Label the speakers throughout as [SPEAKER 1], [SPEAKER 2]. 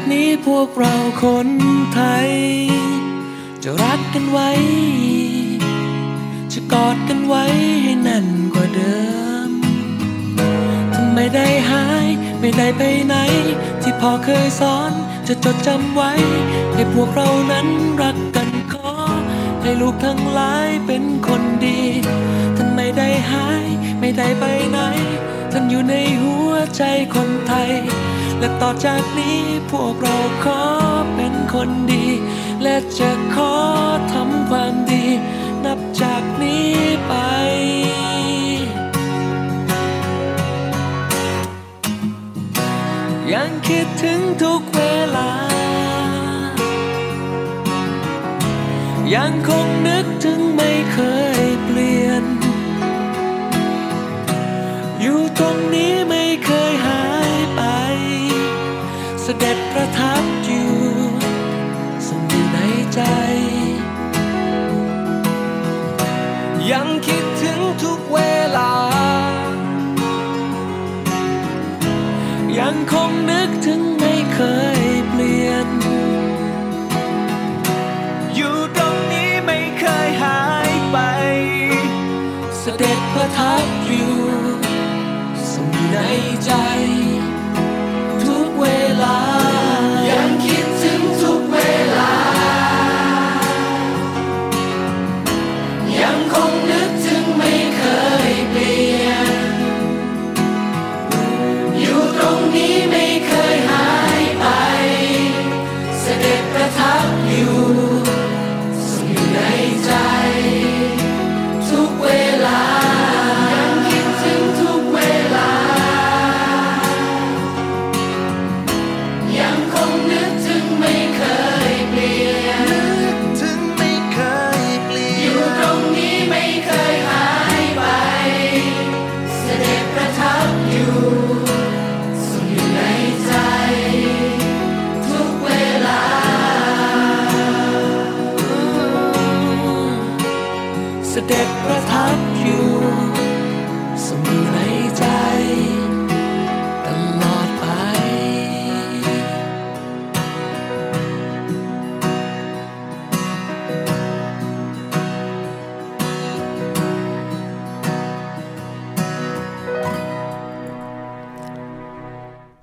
[SPEAKER 1] อจากนี้พวกเราคนไทย จะรักกันไว้ จะกอดกันไว้ให้แน่นกว่าเดิมท่านไม่ได้หาย ไม่ได้ไปไหน ที่พ่อเคยสอน จะจดจำไว้ ให้พวกเรานั้นรักกันขอ ให้ลูกทั้งหลายเป็นคนดีท่านไม่ได้หาย ไม่ได้ไปไหน ท่านอยู่ในหัวใจคนไทย และต่อจากนี้พวกเราขอเป็นคนดี และจะขอทำความดี นับจากนี้ไปยังคิดถึงทุกเวลา ยังคงนึกถึงไม่เคยเปลี่ยน อยู่ตรง ด็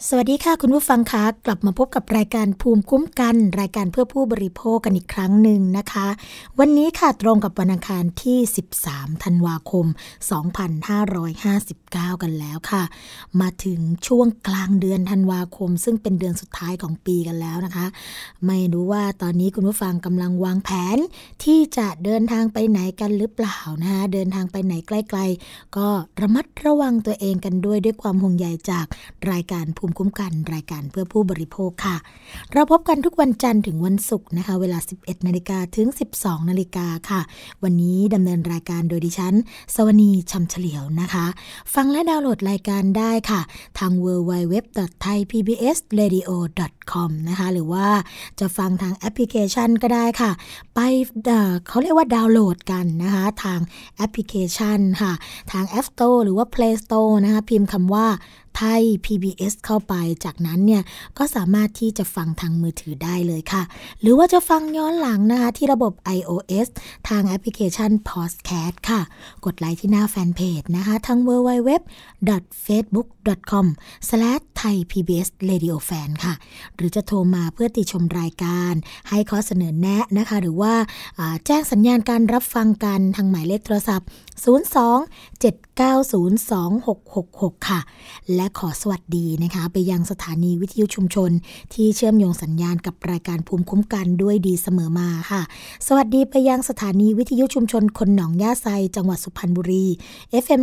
[SPEAKER 1] สวัสดีค่ะ
[SPEAKER 2] คุณผู้ฟังคะกลับมาพบกับรายการภูมิคุ้มกัน รายการเพื่อผู้บริโภคกันอีกครั้งหนึ่งนะคะ วันนี้ค่ะตรงกับวันอังคารที่ 13 ธันวาคม 2559 กันแล้วค่ะ มาถึงช่วงกลางเดือนธันวาคม ซึ่งเป็นเดือนสุดท้ายของปีกันแล้วนะคะ ไม่รู้ว่าตอนนี้คุณผู้ฟังกำลังวางแผน ที่จะเดินทางไปไหนกันหรือเปล่านะคะเดินทางไปไหนใกล้ ๆ ก็ระมัดระวังตัวเองกันด้วยด้วยความห่วงใยจากรายการภูมิคุ้มกันรายการเพื่อผู้บริโภคค่ะ เราพบกันทุกวันจันทร์ถึงวันศุกร์นะคะ เวลา 11นาฬิกาถึง 12นาฬิกาค่ะ วันนี้ดำเนินรายการโดยดิฉัน สวนีชำเฉลียวนะคะ ฟังและดาวน์โหลดรายการได้ค่ะ ทาง www.thaipbsradio.com นะคะ หรือว่าจะฟังทางแอปพลิเคชันก็ได้ค่ะ ไปเเขาเรียกว่าดาวน์โหลดกันนะคะ ทางแอปพลิเคชันค่ะ ทาง App Store หรือว่า Play Store นะคะ พิมพ์คำว่า Thai PBS เข้าไป จากนั้นเนี่ยก็สามารถที่จะฟังทางมือถือได้เลยค่ะ หรือว่าจะฟังย้อนหลังนะคะที่ระบบ iOS ทางแอปพลิเคชัน Podcast ค่ะ กดไลค์ที่หน้าแฟนเพจนะคะทาง www.facebook.com/thaipbsradiofan ค่ะ หรือจะโทรมาเพื่อติชมรายการ ให้ข้อเสนอแนะนะคะ หรือว่าาแจ้งสัญญาณการรับฟังกันทางหมายเลขโทรศัพท์ 02 7902666 ค่ะ และขอสวัสดีนะคะ ไปยังสถานีวิทยุชุมชน ที่เชื่อมโยงสัญญาณกับรายการภูมิคุ้มกันด้วยดีเสมอมาค่ะ สวัสดีไปยังสถานีวิทยุชุมชนคนหนองย่าไซจังหวัดสุพรรณบุรี FM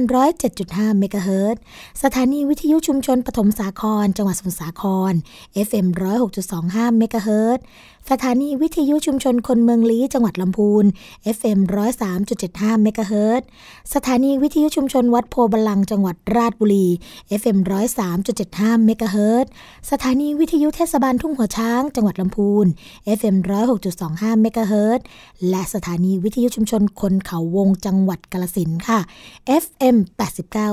[SPEAKER 2] 107.5เมกะเฮิรตสถานีวิทยุชุมชนปฐมสาคร จังหวัดสมุทรสาคร FM 106.25เมกะเฮิรตสถานีวิทยุชุมชนคนเมืองลี้จังหวัดลำพูน FM 103.75เมกะเฮิรตสถานีวิทยุชุมชนวัดโพบาลังจังหวัดราชบุรี FM 103.75 เมกะเฮิรตสถานีวิทยุเทศบาลทุ่งหัวช้าง จังหวัดลำพูน FM 106.25 เมกะเฮิรตและสถานีวิทยุชุมชนคนเขาวงจังหวัดกาลสินค่ะ FM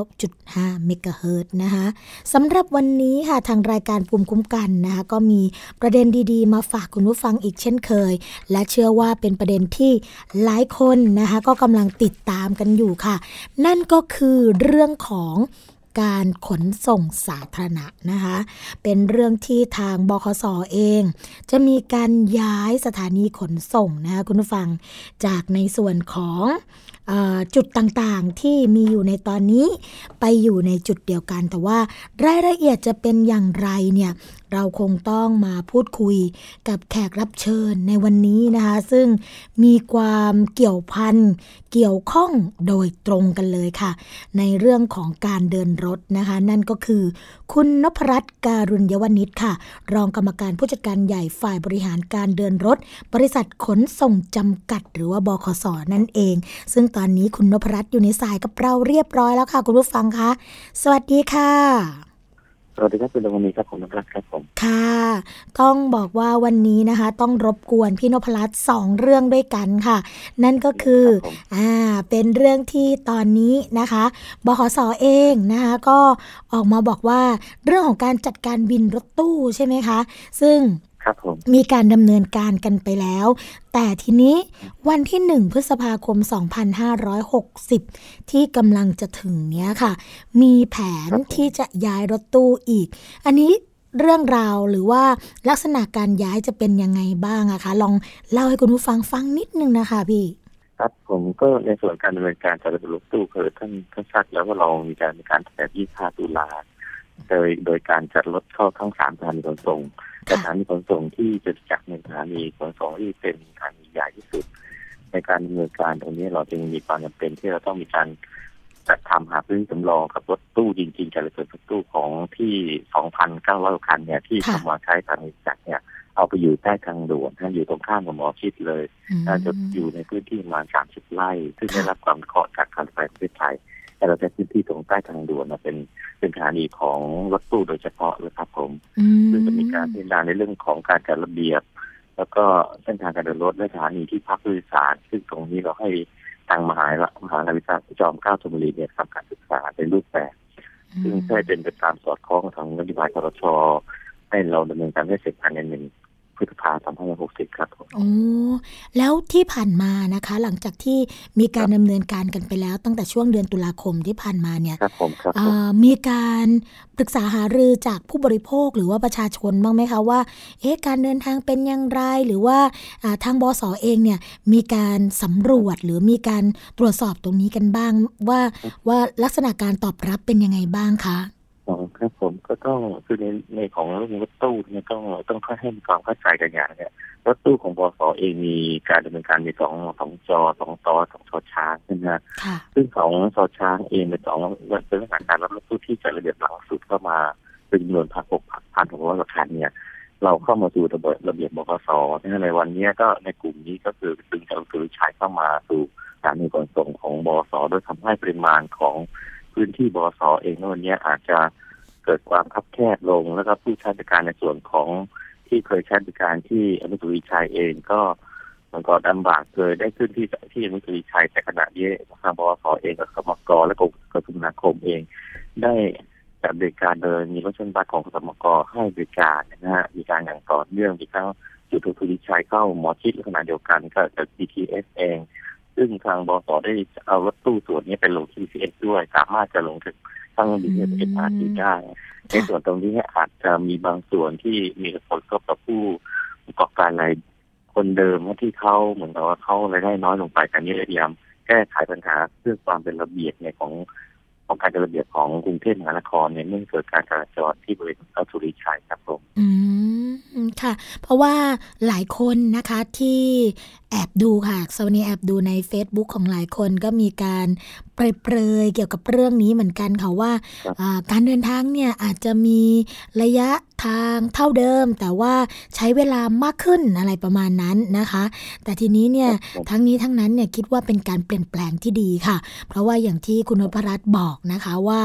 [SPEAKER 2] 89.5 เมกะเฮิรตนะคะสำหรับวันนี้ค่ะทางรายการภูมิคุ้มกันนะคะก็มีประเด็นดีๆ มาฝากคุณผู้ฟังอีกเช่นเคย และเชื่อว่าเป็นประเด็นที่หลายคนนะคะก็กำลังติดตามกันอยู่ค่ะ นั่นก็คือเรื่องของ การขนส่งสาธารณะนะคะ เป็นเรื่องที่ทางบคสอเอง จะมีการย้ายสถานีขนส่งนะคะคุณผู้ฟังจากในส่วนของจุดต่างๆที่มีอยู่ในตอนนี้ไปอยู่ในจุดเดียวกัน แต่ว่ารายละเอียดจะเป็นอย่างไรเนี่ยเราคงต้องมาพูดคุยกับแขกรับเชิญในวันนี้นะคะ ซึ่งมีความเกี่ยวพันเกี่ยวข้องโดยตรงกันเลยค่ะ ในเรื่องของการเดินรถนะคะ นั่นก็คือ คุณนพรัตน์การุญยวนิชค่ะ รองกรรมการผู้จัดการใหญ่ฝ่ายบริหารการเดินรถ บริษัทขนส่งจำกัด หรือว่าบขสนั่นเอง ซึ่งตอนนี้คุณนพรัตน์อยู่ในสายกับเราเรียบร้อยแล้วค่ะ คุณผู้ฟังคะ สวัสดีค่ะ
[SPEAKER 3] สวัสดีครับคุณดวงนี้ครับผมนภัสครับผม
[SPEAKER 2] ค่ะ ต้องบอกว่าวันนี้นะคะ ต้องรบกวนพี่นพรัตน์สองเรื่องด้วยกันค่ะ นั่นก็คือ
[SPEAKER 3] ครับผม
[SPEAKER 2] อ่าเป็นเรื่องที่ตอนนี้นะคะบขสเองนะคะ ก็ออกมาบอกว่าเรื่องของการจัดการบินรถตู้ใช่ไหมคะ ซึ่ง
[SPEAKER 3] ครับผม
[SPEAKER 2] มีการดำเนินการกันไปแล้ว แต่ทีนี้วันที่ 1 พฤษภาคม 2560 ที่กำลังจะถึงเนี้ยค่ะ มีแผนที่จะย้ายรถตู้อีก อันนี้เรื่องราวหรือว่าลักษณะการย้ายจะเป็นยังไงบ้างอะคะ ลองเล่าให้คุณผู้ฟังฟังนิดนึงนะคะพี่
[SPEAKER 3] ครับผมก็ในส่วนการดำเนินการจัดระเบียบรถตู้คือท่านท่านทราบแล้วว่าเรามีการมีการตั้งแต่25ตุลาโดยโดยการจัดรถเข้าทั้งสามสถานีขนส่ง สถานีขนส่งที่จะจัดในสถานีขนส่งที่เป็นสถานีใหญ่ที่สุด ในการดำเนินการตรงนี้เราจึงมีความจำเป็นที่เราต้องมีการจัดทำหาพื้นที่สำรองกับรถตู้จริงๆจัดระเบียบรถตู้ของที่ 2,900 คันเนี่ยที่
[SPEAKER 2] ค่ะ
[SPEAKER 3] ทำมาใช้ทางจัดเนี่ยเอาไปอยู่ใต้ทางด่วนนะอยู่ตรงข้ามกับหมอชิดเลยน่าจะอยู่ในพื้นที่ประมาณ 30 ไร่ ซึ่งได้รับความเคราะห์จากการไฟฟ้าประเทศไทย แต่เราใช้พื้นที่ตรงใต้ทางด่วนมาเป็นเป็นสถานีของรถตู้โดยเฉพาะเลยครับผม
[SPEAKER 2] อืม
[SPEAKER 3] ซึ่งจะมีการพิจารณาในเรื่องของการจัดระเบียบ แล้วก็เส้นทางการเดินรถและสถานีที่พักผู้โดยสาร ซึ่งตรงนี้เราให้ทางมหาวิทยาลัยมหาวิทยาลัยจอมเกล้าธนบุรีเนี่ยทำการศึกษาเป็นรูปแบบซึ่งใช่เป็นไปตามสอดคล้องกับทางนโยบายคอรชให้เราดำเนินการให้เสร็จภายในหนึ่ง พฤษภาคม2560 ครับผม
[SPEAKER 2] โอ้แล้วที่ผ่านมานะคะ หลังจากที่มีการดำเนินการกันไปแล้ว ตั้งแต่ช่วงเดือนตุลาคมที่ผ่านมาเนี่ย
[SPEAKER 3] ครับผมครับผม
[SPEAKER 2] อ่ามีการปรึกษาหารือจากผู้บริโภคหรือว่าประชาชนบ้างไหมคะว่าเอ๊ะการเดินทางเป็นอย่างไร หรือว่าอ่าทางบสเองเนี่ยมีการสำรวจหรือมีการตรวจสอบตรงนี้กันบ้างว่าว่าลักษณะการตอบรับเป็นยังไงบ้างคะ
[SPEAKER 3] อ๋อครับผม ก็ต้องคือในในของเรื่องรถตู้เนี่ยต้องต้องค่อยให้มีความเข้าใจกันอย่างเนี่ยรถตู้ของบสเองมีการดำเนินการในสองสองจอสองตอสองชอช้างใช่ไหมฮะ
[SPEAKER 2] ค่ะ
[SPEAKER 3] ซึ่งของชอช้างเองเป็นสองเป็นลักษณะการรับรถตู้ที่จัดระเบียบหลังสุดเข้ามาเป็นจำนวนพันหกพันหกร้อยกว่าคันเนี่ย เราเข้ามาสู่ระเบียบระเบียบบกสในวันนี้ก็ในกลุ่มนี้ก็คือดึงจากคือใช้เข้ามาสู่สถานีขนส่งของบสโดยทำให้ปริมาณของพื้นที่บสเองในวันนี้อาจจะ เกิดความคับแคบลง แล้วก็ผู้ใช้บริการในส่วนของที่เคยใช้บริการที่อนุสาวรีย์ชัยเองก็มันก็ลำบากเคยได้ขึ้นที่ที่อนุสาวรีย์ชัยแต่ขณะนี้ทางบวสเองกับสมกและกรมกระทรวงนาคมเอง ได้จัดบริการโดยมีรถชนบัสของสมกให้บริการนะฮะมีการอย่างต่อเนื่องมีทั้งจุดทุทุริชัยเข้าหมอชิดลักษณะเดียวกันก็จาก BTS เอง ซึ่งทางบสได้เอารถตู้ส่วนนี้ไปลงที่ BTS ด้วย สามารถจะลงถึง ทั้งบีเอื
[SPEAKER 2] ม
[SPEAKER 3] MRT ได้ ในส่วนตรงนี้อาจจะมีบางส่วนที่มีผลกระทบกับผู้ประกอบการรายคนเดิมที่เขาเหมือนกับว่าเขารายได้น้อยลงไปการนี้เยพยายามแก้ไขปัญหาเพื่อความเป็นระเบียบในของ ของการจัดระเบียบของกรุงเทพมหานครเนี่ยเนื่องเกิดการจราจรที่บริเวณอัสุริชัยครับผม
[SPEAKER 2] อืมค่ะ เพราะว่าหลายคนนะคะที่แอบดูค่ะสวนีแอบดูใน Facebook ของหลายคนก็มีการเปรยๆเกี่ยวกับเรื่องนี้เหมือนกันค่ะว่าการเดินทางเนี่ยอาจจะมีระยะทางเท่าเดิม แต่ว่าใช้เวลามากขึ้นอะไรประมาณนั้นนะคะ แต่ทีนี้เนี่ยทั้งนี้ทั้งนั้นเนี่ยคิดว่าเป็นการเปลี่ยนแปลงที่ดีค่ะ เพราะว่าอย่างที่คุณนพรัตน์บอกนะคะว่า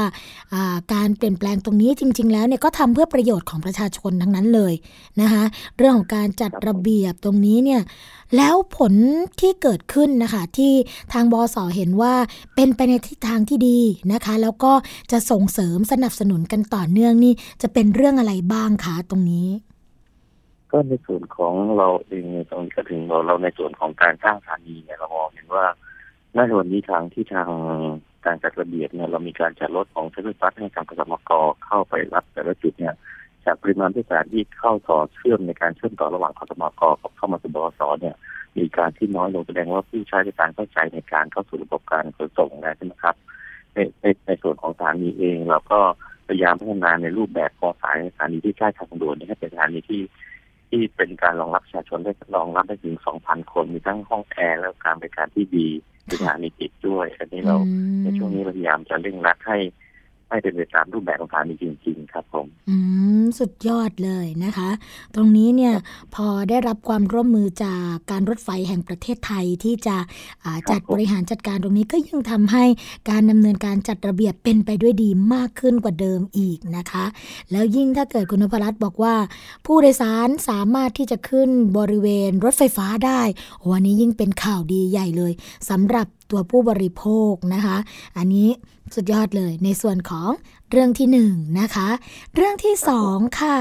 [SPEAKER 2] การเปลี่ยนแปลงตรงนี้จริง ๆ แล้วเนี่ยก็ทำเพื่อประโยชน์ของประชาชนทั้งนั้นเลยนะคะเรื่องของการจัดระเบียบตรงนี้เนี่ยแล้วผลที่เกิดขึ้นนะคะที่ทางบอสอเห็นว่าเป็นไปในทิศทางที่ดีนะคะ แล้วก็จะส่งเสริมสนับสนุนกันต่อเนื่องนี่จะเป็นเรื่องอะไรบ้างคะตรงนี้
[SPEAKER 3] ก็ในส่วนของเราเองตรงนี้ก็ถึงเราเราในส่วนของการสร้างสถานีเนี่ยเรามองเห็นว่าในวันนี้ทางที่ทาง การจัดระเบียบเนี่ยเรามีการจัดรถของเช้ไฟฟ้าให้ทางกสมกเข้าไปรับแต่ละจุดเนี่ยจากปริมาณผู้สารที่เข้าต่อเชื่อมในการเชื่อมต่อระหว่างคสมกกับเข้ามาสู่บสเนี่ย มีการที่น้อยลงแสดงว่าผู้ใช้ในการเข้าใจในการเข้าสู่ระบบการขนส่งนะใช่ไหมครับในในในส่วนของสถานีเองเราก็พยายามพัฒนาในรูปแบบของสายสถานีที่ใกล้ทางด่วนให้เป็นสถานีที่ ที่เป็นการรองรับประชาชนได้รองรับได้ถึง 2,000 คน มีทั้งห้องแอร์และการบริการที่ดีสถานีจิตด้วย อันนี้เราในช่วงนี้เราพยายามจะเร่งรัดให้ ให้เป็นไปตามรูปแบบของสถานีจริง ๆ ครับผม
[SPEAKER 2] อืมสุดยอดเลยนะคะ ตรงนี้เนี่ยพอได้รับความร่วมมือจากการรถไฟแห่งประเทศไทยที่จะจัดบริหารจัดการตรงนี้ก็ยังทำให้การดำเนินการจัดระเบียบเป็นไปด้วยดีมากขึ้นกว่าเดิมอีกนะคะ แล้วยิ่งถ้าเกิดคุณนพรัตน์บอกว่า ผู้โดยสารสามารถที่จะขึ้นบริเวณรถไฟฟ้าได้วันนี้ยิ่งเป็นข่าวดีใหญ่เลยสำหรับ ตัวผู้บริโภคนะคะ อันนี้สุดยอดเลยในส่วนของเรื่องที่หนึ่งนะคะ เรื่องที่สองค่ะ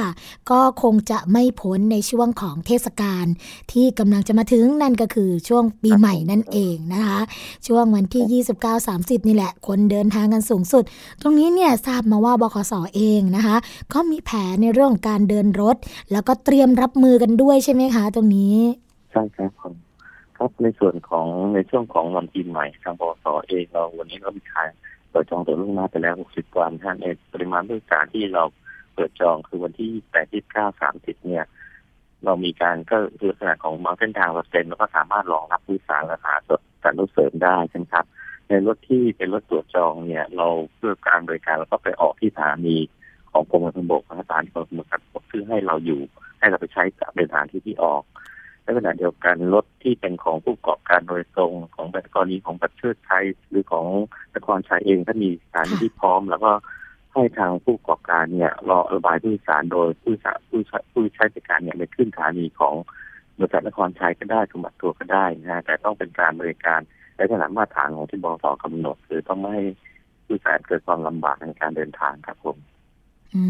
[SPEAKER 2] ก็คงจะไม่พ้นในช่วงของเทศกาลที่กำลังจะมาถึงนั่นก็คือช่วงปีใหม่นั่นเองนะคะ ช่วงวันที่ 29-30 นี่แหละ คนเดินทางกันสูงสุด ตรงนี้เนี่ยทราบมาว่าบขสอเองนะคะ ก็มีแผนในเรื่องการเดินรถ แล้วก็เตรียมรับมือกันด้วยใช่ไหมคะ ตรงนี้
[SPEAKER 3] ใช่ครับ ครับในส่วนของในช่วงของวันปีใหม่ทางบสเองเราวันนี้เรามีการเปิดจองตัวล่วงหน้าไปแล้ว 60 วันท่านในปริมาณผู้โดยสารที่เราเปิดจองคือวันที่ 8 29 30 เนี่ย เรามีการก็คือลักษณะของบางเส้นทางเราเซ็นแล้วก็สามารถรองรับผู้โดยสารและหาการรถเสริมได้ใช่ไหมครับ ในรถที่เป็นรถตรวจจองเนี่ย เราเพื่อการบริการเราก็ไปออกที่สถานีของกรมการขนส่งสถานีกรมการขนส่งซึ่งให้เราอยู่ให้เราไปใช้เป็นสถานที่ที่ออก ในขณะเดียวกันรถที่เป็นของผู้ประกอบการโดยตรงของแบบกรณีของประเทศไทยหรือของนครชัยเองถ้ามีสถานที่พร้อม แล้วก็ให้ทางผู้ประกอบการเนี่ยรอระบายผู้โดยสารโดยผู้สผู้ผู้ใช้บริการเนี่ยไปขึ้นสถานีของบริษัทนครชัยก็ได้สมบัติตัวก็ได้นะแต่ต้องเป็นการบริการในขณะมาตรฐานของที่บสกำหนด คือต้องไม่ให้ผู้โดยสารเกิดความลำบากในการเดินทางครับผม
[SPEAKER 2] อื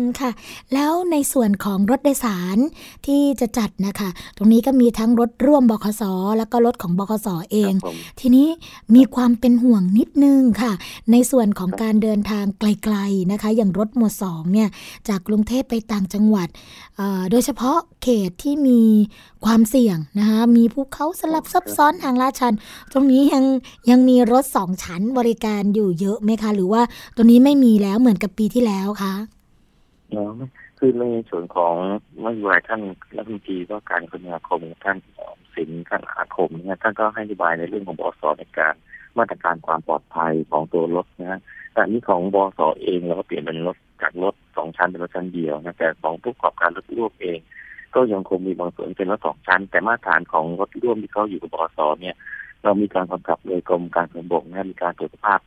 [SPEAKER 2] ม ค่ะ แล้วในส่วนของรถโดยสารที่จะจัดนะคะ ตรงนี้ก็มีทั้งรถร่วมบขสแล้วก็รถของบขสเอง ทีนี้มีความเป็นห่วงนิดนึงค่ะ ในส่วนของการเดินทางไกลๆนะคะ อย่างรถหมวดสองเนี่ย จากกรุงเทพไปต่างจังหวัด โดยเฉพาะเขตที่มี ความเสี่ยงนะคะมีภูเขาสลับซับซ้อนทางลาดชัน ตรงนี้ยังยังมีรถสองชั้นบริการอยู่เยอะไหมคะ หรือว่าตรงนี้ไม่มีแล้วเหมือนกับปีที่แล้วคะ
[SPEAKER 3] เนาะคือในส่วนของเมื่อวานท่านรัฐมนตรีว่าการคมนาคมท่านสินท่านอาคมเนี่ยท่านก็ให้อธิบายในเรื่องของบอสในการมาตรการความปลอดภัยของตัวรถนะฮะแต่นี้ของบอสเองเราก็เปลี่ยนเป็นรถจากรถสองชั้นเป็นรถชั้นเดียวนะแต่ของผู้ประกอบการรถร่วมเอง ก็ยังคงมีบางส่วนเป็นรถสองชั้น แต่มาตรฐานของรถร่วมที่เขาอยู่กับบสเนี่ย เรามีการกำกับโดยกรมการขนส่งนะมีการตรวจสภาพ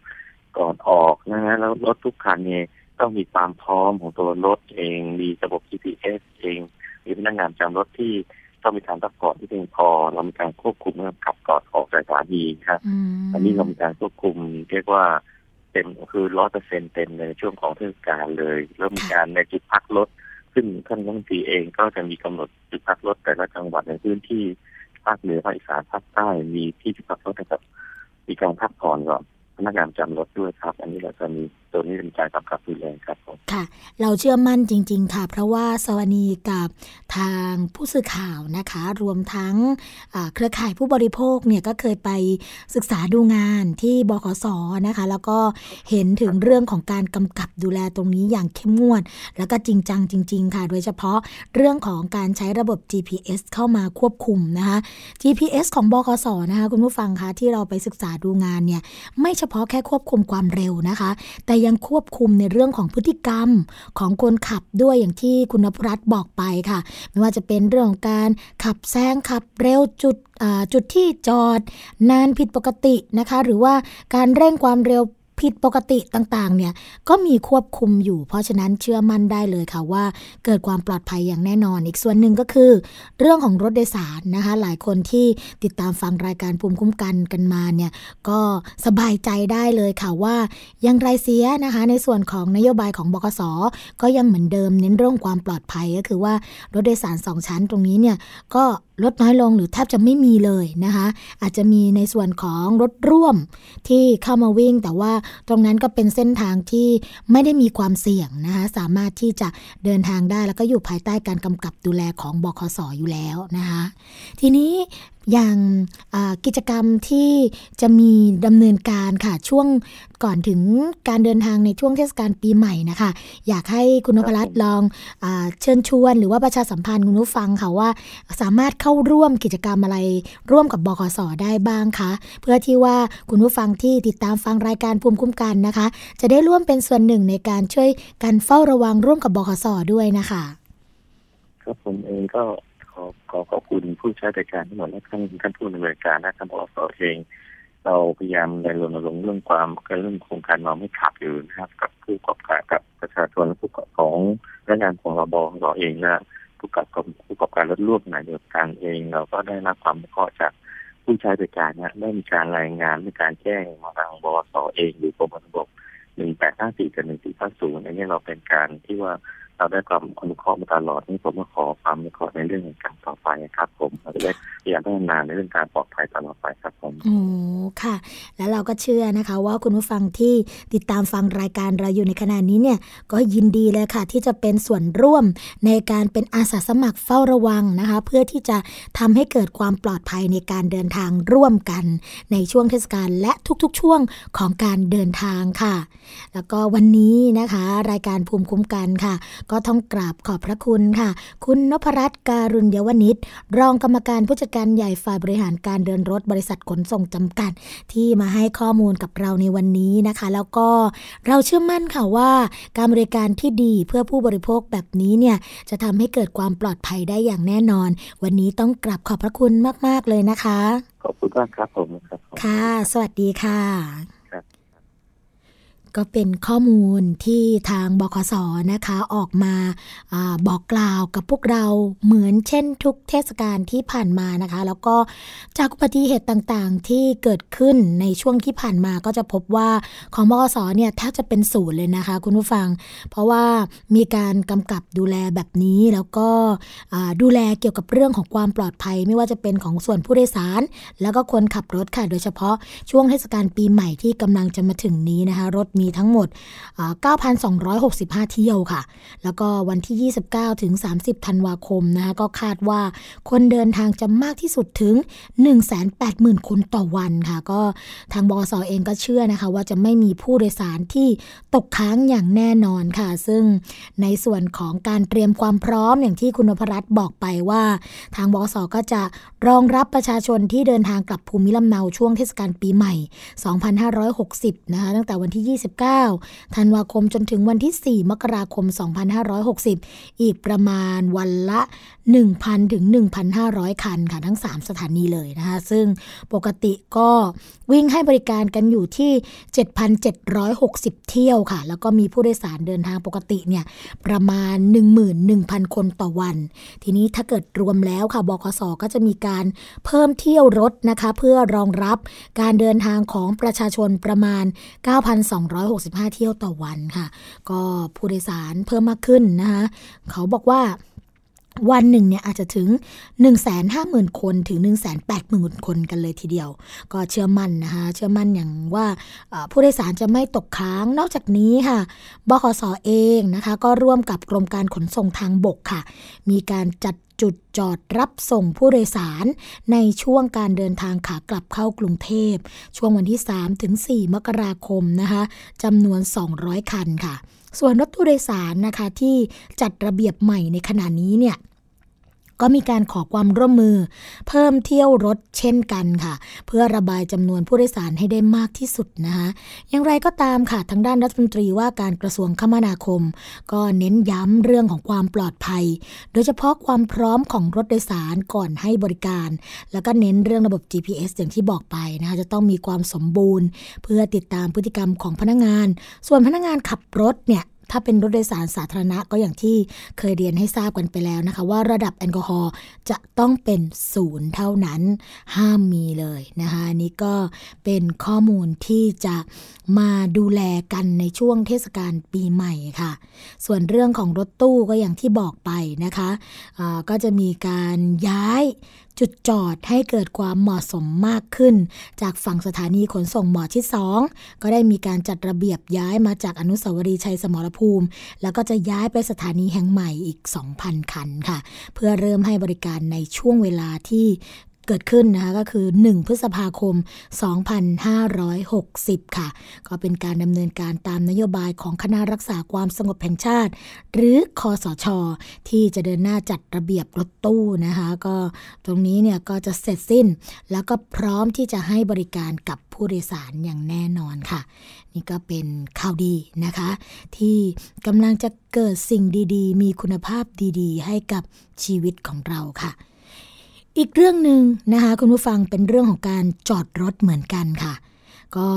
[SPEAKER 3] ก่อนออกนะฮะแล้วรถทุกคันเนี่ยต้องมีความพร้อมของตัวรถเอง มีระบบ GPS เอง มีพนักงานจำรถที่ต้องมีการพักผ่อนที่เพียงพอ เรามีการควบคุมเรื่องขับก่อนออกจากสถานีครับอันนี้เรามีการควบคุมเรียกว่าเต็มคือร้อยเปอร์เซ็นเต็มในช่วงของเทศกาลเลย แล้วมีการในจุดพักรถ ซึ่งท่านรัฐมนตรีเองก็จะมีกำหนดจุดพักรถแต่ละจังหวัดในพื้นที่ภาคเหนือภาคอีสานภาคใต้มีที่จุดพักรถนะครับมีการพักผ่อนก่อนพนักงานจำรถด้วยครับ อันนี้เราจะมี ตัวนี้เป็นการกำกับดูแลครับผม
[SPEAKER 2] ค่ะ เราเชื่อมั่นจริง ๆ ค่ะ เพราะว่าสวนีกับทางผู้สื่อข่าวนะคะ รวมทั้งเครือข่ายผู้บริโภคเนี่ยก็เคยไปศึกษาดูงานที่บขสนะคะ แล้วก็เห็นถึงเรื่องของการกำกับดูแลตรงนี้อย่างเข้มงวด แล้วก็จริงจังจริง ๆ ค่ะ โดยเฉพาะเรื่องของการใช้ระบบ GPS เข้ามาควบคุมนะคะ GPS ของบขสนะคะคุณผู้ฟังคะที่เราไปศึกษาดูงานเนี่ยไม่เฉพาะแค่ควบคุมความเร็วนะคะ แต่ยังควบคุมในเรื่องของพฤติกรรมของคนขับด้วยอย่างที่คุณนภรัตน์บอกไปค่ะ ไม่ว่าจะเป็นเรื่องของการขับแซงขับเร็วจุดจุดที่จอด นานผิดปกตินะคะ หรือว่าการเร่งความเร็ว ผิดปกติต่างๆเนี่ยก็มีควบคุมอยู่ เพราะฉะนั้นเชื่อมั่นได้เลยค่ะว่า เกิดความปลอดภัยอย่างแน่นอน อีกส่วนหนึ่งก็คือ เรื่องของรถโดยสารนะคะ หลายคนที่ติดตามฟังรายการภูมิคุ้มกันกันมาเนี่ยก็สบายใจได้เลยค่ะว่ายังไรเสียนะคะ ในส่วนของนโยบายของบกสก็ยังเหมือนเดิมเน้นเรื่องความปลอดภัยก็คือว่ารถโดยสารสองชั้นตรงนี้เนี่ยก็ลดน้อยลงหรือแทบจะไม่มีเลยนะคะ อาจจะมีในส่วนของรถร่วมที่เข้ามาวิ่ง แต่ว่าตรงนั้นก็เป็นเส้นทางที่ไม่ได้มีความเสี่ยงนะคะสามารถที่จะเดินทางได้แล้วก็อยู่ภายใต้การกำกับดูแลของบคสอยู่แล้วนะคะทีนี้ อย่างกิจกรรมที่จะมีดำเนินการค่ะช่วงก่อนถึงการเดินทางในช่วงเทศกาลปีใหม่นะคะ อยากให้คุณนพรัตน์ลองอเชิญชวน หรือว่าประชาสัมพันธ์คุณผู้ฟังค่ะว่า สามารถเข้าร่วมกิจกรรมอะไร ร่วมกับบกสได้บ้างคะเพื่อที่ว่าคุณผู้ฟังที่ติดตามฟังรายการภูมิคุ้มกันนะคะ จะได้ร่วมเป็นส่วนหนึ่งในการช่วยกันเฝ้าระวังร่วมกับบกสด้วยนะคะ
[SPEAKER 3] ครับผมเองก็ ขอขอบคุณผู้ใช้บริการทั้งหมดและท่านท่านผู้ดำเนินการนะครับบสเอง เราพยายามในรณรงค์เรื่องความเรื่องโครงการนอนไม่ขับอยู่นะครับ กับผู้ประกอบการกับประชาชนและผู้ประกอบของพนักงานของเราบเราเองและผู้ประกอบผู้ประกอบการรถร่วมไหนเดียวกันเอง เราก็ได้รับความข้อจากผู้ใช้บริการเนี่ยได้มีการรายงานมีการแจ้งมาทางบสเองหรือกรมระบบหนึ่งแปดห้าสี่กับหนึ่งสี่ห้าศูนย์อันนี้เราเป็นการที่ว่า เราได้ความอนุเคราะห์มาตลอดนี่ผมก็ขอความอนุเคราะห์ในเรื่องของการต่อไปครับ ผมเราจะได้พยายามพัฒนาในเรื่องการปลอดภัยตลอดไปครับผม
[SPEAKER 2] โอ้ค่ะ แล้วเราก็เชื่อนะคะ ว่าคุณผู้ฟังที่ติดตามฟังรายการเราอยู่ในขณะนี้เนี่ย ก็ยินดีเลยค่ะ ที่จะเป็นส่วนร่วมในการเป็นอาสาสมัครเฝ้าระวังนะคะ เพื่อที่จะทำให้เกิดความปลอดภัยในการเดินทางร่วมกัน ในช่วงเทศกาลและทุกๆ ช่วงของการเดินทางค่ะ แล้วก็วันนี้นะคะ รายการภูมิคุ้มกันค่ะก็ต้องกราบขอบพระคุณค่ะ คุณนพรัตน์การุญยวนิชรองกรรมการผู้จัดการใหญ่ฝ่ายบริหารการเดินรถบริษัทขนส่งจำกัด ที่มาให้ข้อมูลกับเราในวันนี้นะคะ แล้วก็เราเชื่อมั่นค่ะว่า การบริการที่ดีเพื่อผู้บริโภคแบบนี้เนี่ยจะทำให้เกิดความปลอดภัยได้อย่างแน่นอน วันนี้ต้องกราบขอบพระคุณมาก ๆ เลยนะคะ
[SPEAKER 3] ขอบคุณมากครับผมครับ
[SPEAKER 2] ค่ะ สวัสดีค่ะ ก็เป็นข้อมูลที่ทางบคสนะคะออกมาอบอกกล่าวกับพวกเราเหมือนเช่นทุกเทศกาลที่ผ่านมานะคะ แล้วก็จากอุบัติเหตุต่างๆ ที่เกิดขึ้นในช่วงที่ผ่านมาก็จะพบว่าของบคสเนี่ยแทบจะเป็นศูนย์เลยนะคะ คุณผู้ฟัง เพราะว่ามีการกำกับดูแลแบบนี้แล้วก็ดูแลเกี่ยวกับเรื่องของความปลอดภัย ไม่ว่าจะเป็นของส่วนผู้โดยสาร แล้วก็คนขับรถค่ะโดยเฉพาะช่วงเทศกาลปีใหม่ที่กำลังจะมาถึงนี้นะคะรถมีทั้งหมด 9,265 เที่ยวค่ะ แล้วก็วันที่ 29 ถึง 30 ธันวาคมนะคะก็คาดว่าคนเดินทางจะมากที่สุดถึง 180,000 คนต่อวันค่ะ ก็ทางบสเองก็เชื่อนะคะว่าจะไม่มีผู้โดยสารที่ตกค้างอย่างแน่นอนค่ะ ซึ่งในส่วนของการเตรียมความพร้อมอย่างที่คุณพรัตน์บอกไปว่า ทางบสก็จะรองรับประชาชนที่เดินทางกลับภูมิลำเนาช่วงเทศกาลปีใหม่ 2560 นะคะตั้งแต่วันที่29ธันวาคมจนถึงวันที่ 4 มกราคม 2560 อีกประมาณวันละ 1,000 ถึง 1,500 คันค่ะ ทั้ง 3 สถานีเลยนะคะ ซึ่งปกติก็วิ่งให้บริการกันอยู่ที่ 7,760 เที่ยวค่ะ แล้วก็มีผู้โดยสารเดินทางปกติเนี่ยประมาณ 11,000 คนต่อวัน ทีนี้ถ้าเกิดรวมแล้วค่ะบกสก็จะมีการเพิ่มเที่ยวรถนะคะ เพื่อรองรับการเดินทางของประชาชนประมาณ 9,200 1,265 เที่ยวต่อวันค่ะ ก็ผู้โดยสารเพิ่มมากขึ้นนะคะเขาบอกว่า วันหนึ่งเนี่ยอาจจะถึง 150,000 คนถึง 180,000 คนกันเลยทีเดียว ก็เชื่อมั่นนะคะ เชื่อมั่นอย่างว่าผู้โดยสารจะไม่ตกค้าง นอกจากนี้ค่ะ บขสอเองนะคะ ก็ร่วมกับกรมการขนส่งทางบกค่ะ มีการจัดจุดจอดรับส่งผู้โดยสารในช่วงการเดินทางขากลับเข้ากรุงเทพ ช่วงวันที่3ถึง4มกราคมนะคะจำนวน 200 คันค่ะ ส่วนรถตู้โดยสารนะคะที่จัดระเบียบใหม่ในขณะนี้เนี่ย ก็มีการขอความร่วมมือ เพิ่มเที่ยวรถเช่นกันค่ะ เพื่อระบายจำนวนผู้โดยสารให้ได้มากที่สุดนะคะอย่างไรก็ตามค่ะทางด้านรัฐมนตรีว่าการกระทรวงคมนาคม ก็เน้นย้ำเรื่องของความปลอดภัย โดยเฉพาะความพร้อมของรถโดยสารก่อนให้บริการ แล้วก็เน้นเรื่องระบบ GPS อย่างที่บอกไปนะคะจะต้องมีความสมบูรณ์ เพื่อติดตามพฤติกรรมของพนักงาน ส่วนพนักงานขับรถเนี่ย ถ้าเป็นรถโดยสารสาธารณะก็อย่างที่เคยเรียนให้ทราบกันไปแล้วนะคะ ว่าระดับแอลกอฮอล์จะต้องเป็นศูนย์เท่านั้นห้ามมีเลยนะคะนี่ก็เป็นข้อมูลที่จะมาดูแลกันในช่วงเทศกาลปีใหม่ค่ะ ส่วนเรื่องของรถตู้ก็อย่างที่บอกไปนะคะะก็จะมีการย้าย จุดจอดให้เกิดความเหมาะสมมากขึ้น จากฝั่งสถานีขนส่งหมอที่2ก็ได้มีการจัดระเบียบย้ายมาจากอนุสาวรีย์ชัยสมรภูมิ แล้วก็จะย้ายไปสถานีแห่งใหม่อีก 2,000 คันค่ะ เพื่อเริ่มให้บริการในช่วงเวลาที่ เกิดขึ้นนะคะก็คือ 1 พฤษภาคม 2560 ค่ะ ก็เป็นการดำเนินการตามนโยบายของคณะรักษาความสงบแห่งชาติ หรือคอสช ที่จะเดินหน้าจัดระเบียบรถตู้นะคะก็ตรงนี้เนี่ยก็จะเสร็จสิ้น แล้วก็พร้อมที่จะให้บริการกับผู้โดยสารอย่างแน่นอนค่ะ นี่ก็เป็นข่าวดีนะคะ ที่กำลังจะเกิดสิ่งดีๆ มีคุณภาพดีๆ ให้กับชีวิตของเราค่ะ อีกเรื่องหนึ่งนะคะคุณผู้ฟังเป็นเรื่องของการจอดรถเหมือนกันค่ะ ก็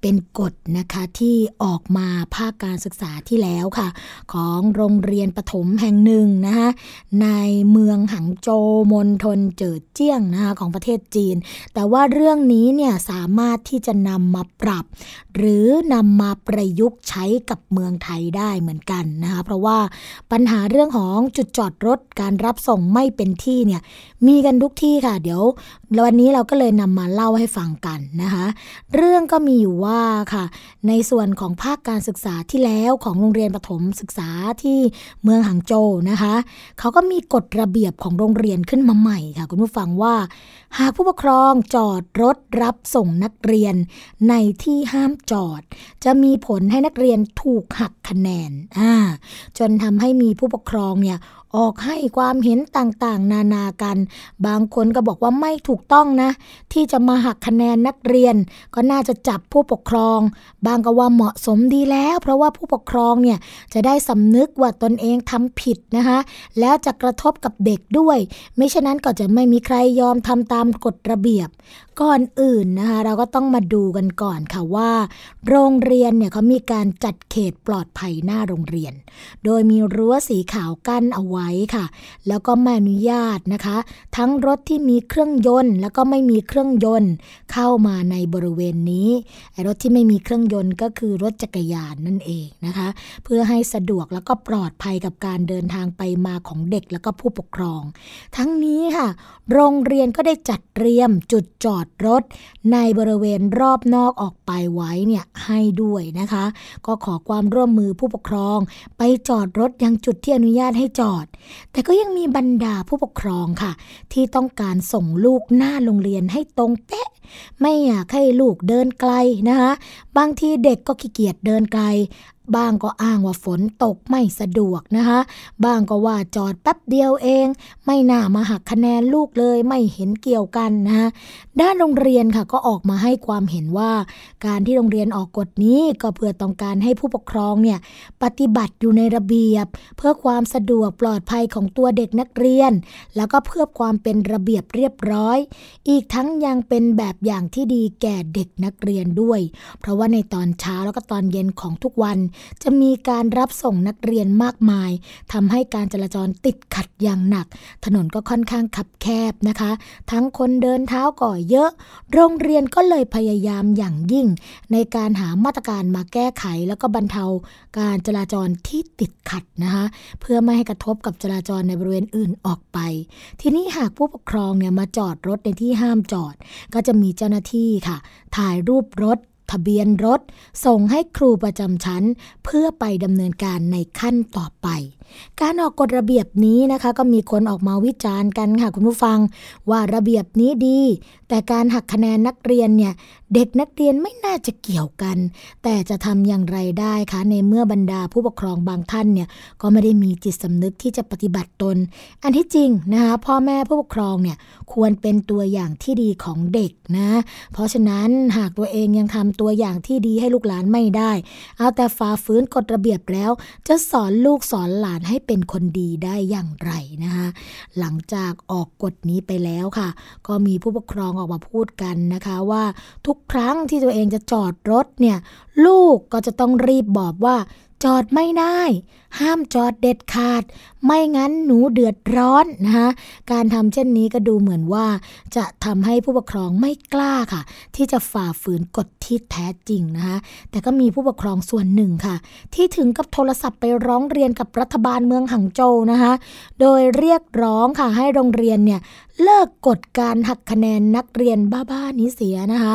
[SPEAKER 2] เป็นกฎนะคะที่ออกมาภาคการศึกษาที่แล้วค่ะ ของโรงเรียนประถมแห่งหนึ่งนะคะในเมืองหังโจมณฑลเจิดเจี้ยงนะคะของประเทศจีน แต่ว่าเรื่องนี้เนี่ยสามารถที่จะนำมาปรับ หรือนำมาประยุกต์ใช้กับเมืองไทยได้เหมือนกันนะคะเพราะว่าปัญหาเรื่องของจุดจอดรถการรับส่งไม่เป็นที่เนี่ยมีกันทุกที่ค่ะ เดี๋ยววันนี้เราก็เลยนำมาเล่าให้ฟังกันนะคะเรื่องก็มีอยู่ว่าว่าค่ะ ในส่วนของภาคการศึกษาที่แล้วของโรงเรียนประถมศึกษาที่เมืองหางโจวนะคะเขาก็มีกฎระเบียบของโรงเรียนขึ้นมาใหม่ค่ะ คุณผู้ฟังว่า หากผู้ปกครองจอดรถรับส่งนักเรียนในที่ห้ามจอด จะมีผลให้นักเรียนถูกหักคะแนนอ่าจนทำให้มีผู้ปกครองเนี่ย ออกให้ความเห็นต่างๆ นานากัน บางคนก็บอกว่าไม่ถูกต้องนะ ที่จะมาหักคะแนนนักเรียน ก็น่าจะจับผู้ปกครอง บางก็ว่าเหมาะสมดีแล้ว เพราะว่าผู้ปกครองเนี่ยจะได้สำนึกว่าตนเองทำผิดนะคะ แล้วจะกระทบกับเด็กด้วย ไม่เช่นนั้นก็จะไม่มีใครยอมทำตามกฎระเบียบ ก่อนอื่นนะคะเราก็ต้องมาดูกันก่อนค่ะว่า โรงเรียนเนี่ยเขามีการจัดเขตปลอดภัยหน้าโรงเรียน โดยมีรั้วสีขาวกั้นเอาไว้ค่ะ แล้วก็ไม่อนุญาตนะคะ ทั้งรถที่มีเครื่องยนต์ แล้วก็ไม่มีเครื่องยนต์ เข้ามาในบริเวณนี้รถที่ไม่มีเครื่องยนต์ก็คือรถจักรยานนั่นเองนะคะ เพื่อให้สะดวกแล้วก็ปลอดภัยกับการเดินทางไปมาของเด็กแล้วก็ผู้ปกครอง ทั้งนี้ค่ะ โรงเรียนก็ได้จัดเตรียมจุดจอดรถในบริเวณรอบนอกออกไปไว้เนี่ยให้ด้วยนะคะ ก็ขอความร่วมมือผู้ปกครอง ไปจอดรถยังจุดที่อนุญาตให้จอด แต่ก็ยังมีบรรดาผู้ปกครองค่ะ ที่ต้องการส่งลูกหน้าโรงเรียนให้ตรงเป๊ะ ไม่อยากให้ลูกเดินไกลนะคะบางทีเด็กก็ขี้เกียจเดินไกลบางก็อ้างว่าฝนตกไม่สะดวกนะคะบางก็ว่าจอดแป๊บเดียวเอง ไม่น่ามาหักคะแนนลูกเลยไม่เห็นเกี่ยวกันนะคะด้านโรงเรียนค่ะก็ออกมาให้ความเห็นว่า การที่โรงเรียนออกกฎนี้ก็เพื่อต้องการให้ผู้ปกครองเนี่ยปฏิบัติอยู่ในระเบียบ เพื่อความสะดวกปลอดภัยของตัวเด็กนักเรียน แล้วก็เพื่อความเป็นระเบียบเรียบร้อย อีกทั้งยังเป็นแบบอย่างที่ดีแก่เด็กนักเรียนด้วย เพราะว่าในตอนเช้าแล้วก็ตอนเย็นของทุกวัน จะมีการรับส่งนักเรียนมากมายทำให้การจราจรติดขัดอย่างหนัก ถนนก็ค่อนข้างขับแคบนะคะ ทั้งคนเดินเท้าก่อเยอะ โรงเรียนก็เลยพยายามอย่างยิ่ง ในการหามาตรการมาแก้ไขแล้วก็บรรเทาการจราจรที่ติดขัดนะคะเพื่อไม่ให้กระทบกับจราจรในบริเวณอื่นออกไป ทีนี้หากผู้ปกครองเนี่ยมาจอดรถในที่ห้ามจอด ก็จะมีเจ้าหน้าที่ค่ะ ถ่ายรูปรถ ทะเบียนรถ ส่งให้ครูประจำชั้น เพื่อไปดำเนินการในขั้นต่อไป การออกกฎระเบียบนี้นะคะ ก็มีคนออกมาวิจารณ์กันค่ะคุณผู้ฟัง ว่าระเบียบนี้ดี แต่การหักคะแนนนักเรียนเนี่ยเด็กนักเรียนไม่น่าจะเกี่ยวกัน แต่จะทำอย่างไรได้คะในเมื่อบรรดาผู้ปกครองบางท่านเนี่ยก็ไม่ได้มีจิตสำนึกที่จะปฏิบัติตน อันที่จริงนะคะพ่อแม่ผู้ปกครองเนี่ยควรเป็นตัวอย่างที่ดีของเด็กนะเพราะฉะนั้นหากตัวเองยังทำตัวอย่างที่ดีให้ลูกหลานไม่ได้ เอาแต่ฝ่าฝืนกฎระเบียบแล้ว จะสอนลูกสอนหลานให้เป็นคนดีได้อย่างไรนะคะหลังจากออกกฎนี้ไปแล้วค่ะ ก็มีผู้ปกครองออกมาพูดกันนะคะว่าทุกครั้งที่ตัวเองจะจอดรถเนี่ยลูกก็จะต้องรีบบอกว่า จอดไม่ได้ ห้ามจอดเด็ดขาด ไม่งั้นหนูเดือดร้อนนะคะการทำเช่นนี้ก็ดูเหมือนว่า จะทำให้ผู้ปกครองไม่กล้าค่ะ ที่จะฝ่าฝืนกฎที่แท้จริงนะคะแต่ก็มีผู้ปกครองส่วนหนึ่งค่ะ ที่ถึงกับโทรศัพท์ไปร้องเรียนกับรัฐบาลเมืองหังโจวนะคะโดยเรียกร้องค่ะให้โรงเรียนเนี่ย เลิกกฎการหักคะแนนนักเรียนบ้าๆนี้เสียนะคะ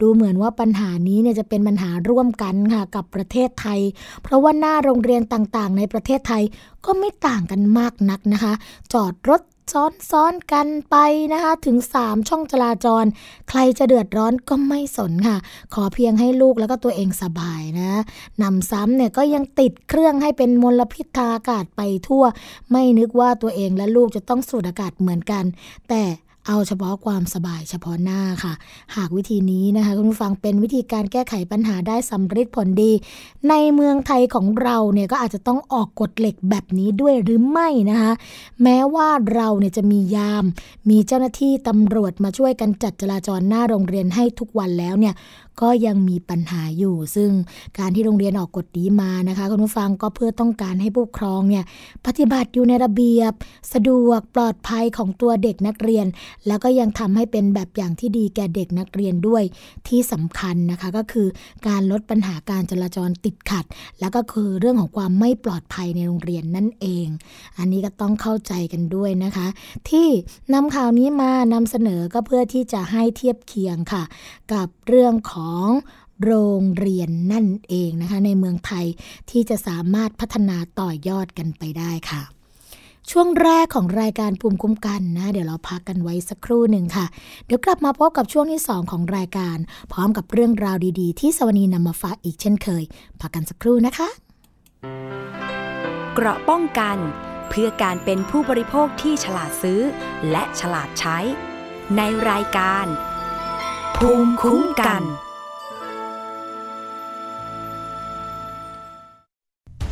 [SPEAKER 2] ดูเหมือนว่าปัญหานี้เนี่ยจะเป็นปัญหาร่วมกันค่ะกับประเทศไทย เพราะว่าหน้าโรงเรียนต่างๆ ในประเทศไทยก็ไม่ต่างกันมากนักนะคะ จอดรถ ซ้อนๆกันไปนะคะ ถึง 3 ช่องจราจร ใครจะเดือดร้อนก็ไม่สนค่ะ ขอเพียงให้ลูกแล้วก็ตัวเองสบายนะนำซ้ำเนี่ยก็ยังติดเครื่องให้เป็นมลพิษทางอากาศไปทั่ว ไม่นึกว่าตัวเองและลูกจะต้องสูดอากาศเหมือนกัน แต่ เอาเฉพาะความสบายเฉพาะหน้าค่ะ หากวิธีนี้นะคะคุณผู้ฟังเป็นวิธีการแก้ไขปัญหาได้สำเร็จผลดี ในเมืองไทยของเราเนี่ยก็อาจจะต้องออกกฎเหล็กแบบนี้ด้วยหรือไม่นะคะ แม้ว่าเราเนี่ยจะมียาม มีเจ้าหน้าที่ตำรวจมาช่วยกันจัดจราจรหน้าโรงเรียนให้ทุกวันแล้วเนี่ย ก็ยังมีปัญหาอยู่ ซึ่งการที่โรงเรียนออกกฎนี้มานะคะคุณผู้ฟังก็เพื่อต้องการให้ผู้ปกครองเนี่ยปฏิบัติอยู่ในระเบียบ สะดวกปลอดภัยของตัวเด็กนักเรียน แล้วก็ยังทำให้เป็นแบบอย่างที่ดีแก่เด็กนักเรียนด้วยที่สำคัญนะคะก็คือการลดปัญหาการจราจรติดขัด แล้วก็คือเรื่องของความไม่ปลอดภัยในโรงเรียนนั่นเอง อันนี้ก็ต้องเข้าใจกันด้วยนะคะ ที่นำข่าวนี้มานำเสนอก็เพื่อที่จะให้เทียบเคียงค่ะ กับเรื่องของโรงเรียนนั่นเองนะคะ ในเมืองไทยที่จะสามารถพัฒนาต่อยอดกันไปได้ค่ะ ช่วงแรกของรายการภูมิคุ้มกันนะ เดี๋ยวเราพักกันไว้สักครู่หนึ่งค่ะ เดี๋ยวกลับมาพบกับช่วงที่ 2 ของรายการ พร้อมกับเรื่องราวดีๆ ที่สวนีนำมาฝากอีกเช่นเคยพักกันสักครู่นะคะ
[SPEAKER 4] เกราะป้องกันเพื่อการเป็นผู้บริโภคที่ฉลาดซื้อ และฉลาดใช้ ในรายการ ภูมิคุ้มกัน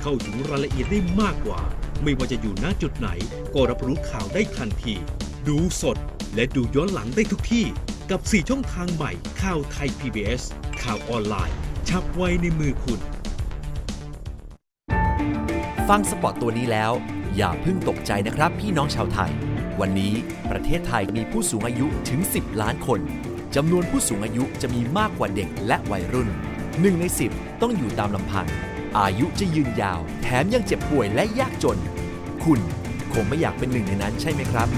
[SPEAKER 5] เข้าถึงรายละเอียดได้มากกว่า ไม่ว่าจะอยู่ณจุดไหน ก็รับรู้ข่าวได้ทันที ดูสดและดูย้อนหลังได้ทุกที่ กับ 4 ช่องทางใหม่ข่าวไทย PBS ข่าวออนไลน์ ชับไว้ในมือคุณ
[SPEAKER 6] ฟังสปอตตัวนี้แล้ว อย่าเพิ่งตกใจนะครับพี่น้องชาวไทย วันนี้ประเทศไทยมีผู้สูงอายุถึง 10 ล้านคนจำนวนผู้สูงอายุจะมีมากกว่าเด็กและวัยรุ่น 1 ใน 10 ต้องอยู่ตามลำพัง อายุจะยืนยาว แถมยังเจ็บป่วยและยากจน คุณคงไม่อยากเป็นหนึ่งในนั้นใช่ไหมครับ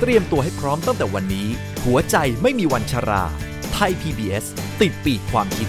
[SPEAKER 6] เตรียมตัวให้พร้อมตั้งแต่วันนี้ หัวใจไม่มีวันชรา ไทย PBS ติดปีกความคิด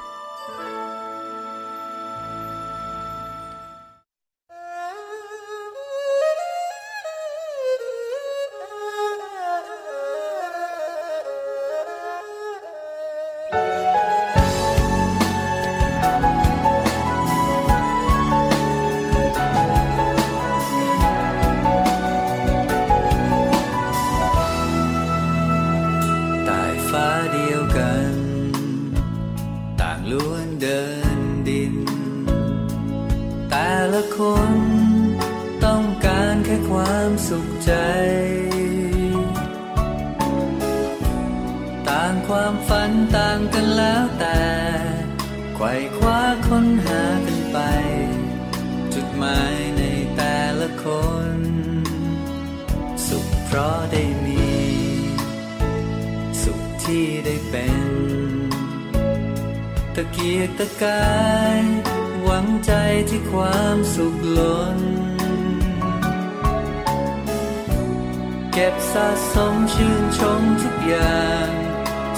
[SPEAKER 7] เก็บสะสมชื่นชมทุกอย่าง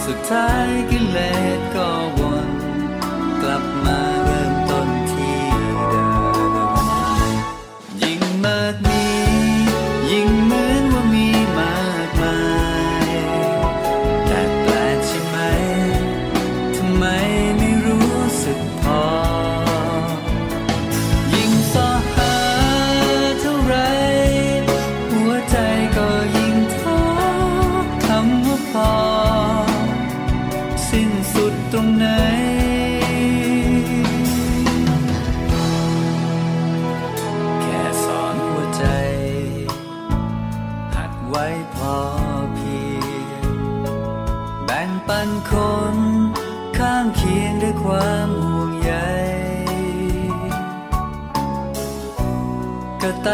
[SPEAKER 7] สุดท้ายกิเลสก็วนกลับมา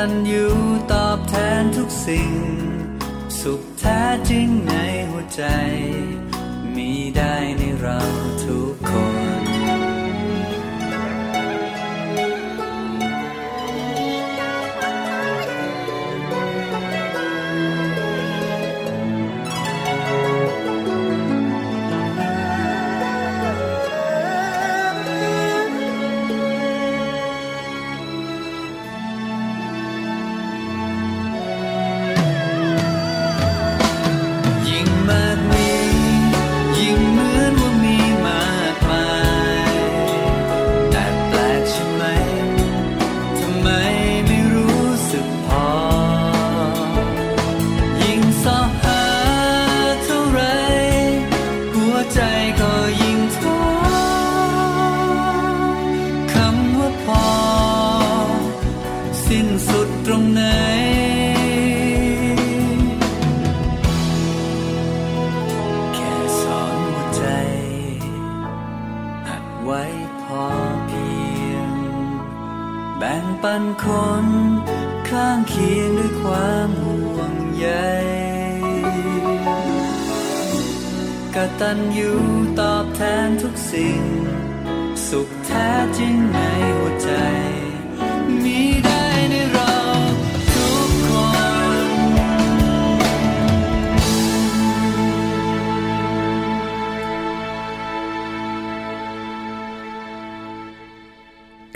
[SPEAKER 7] กตัญญูตอบแทนทุกสิ่ง สุขแท้จริงในหัวใจ กตัญญูตอบแทนทุกสิ่ง สุขแท้จริงในหัวใจ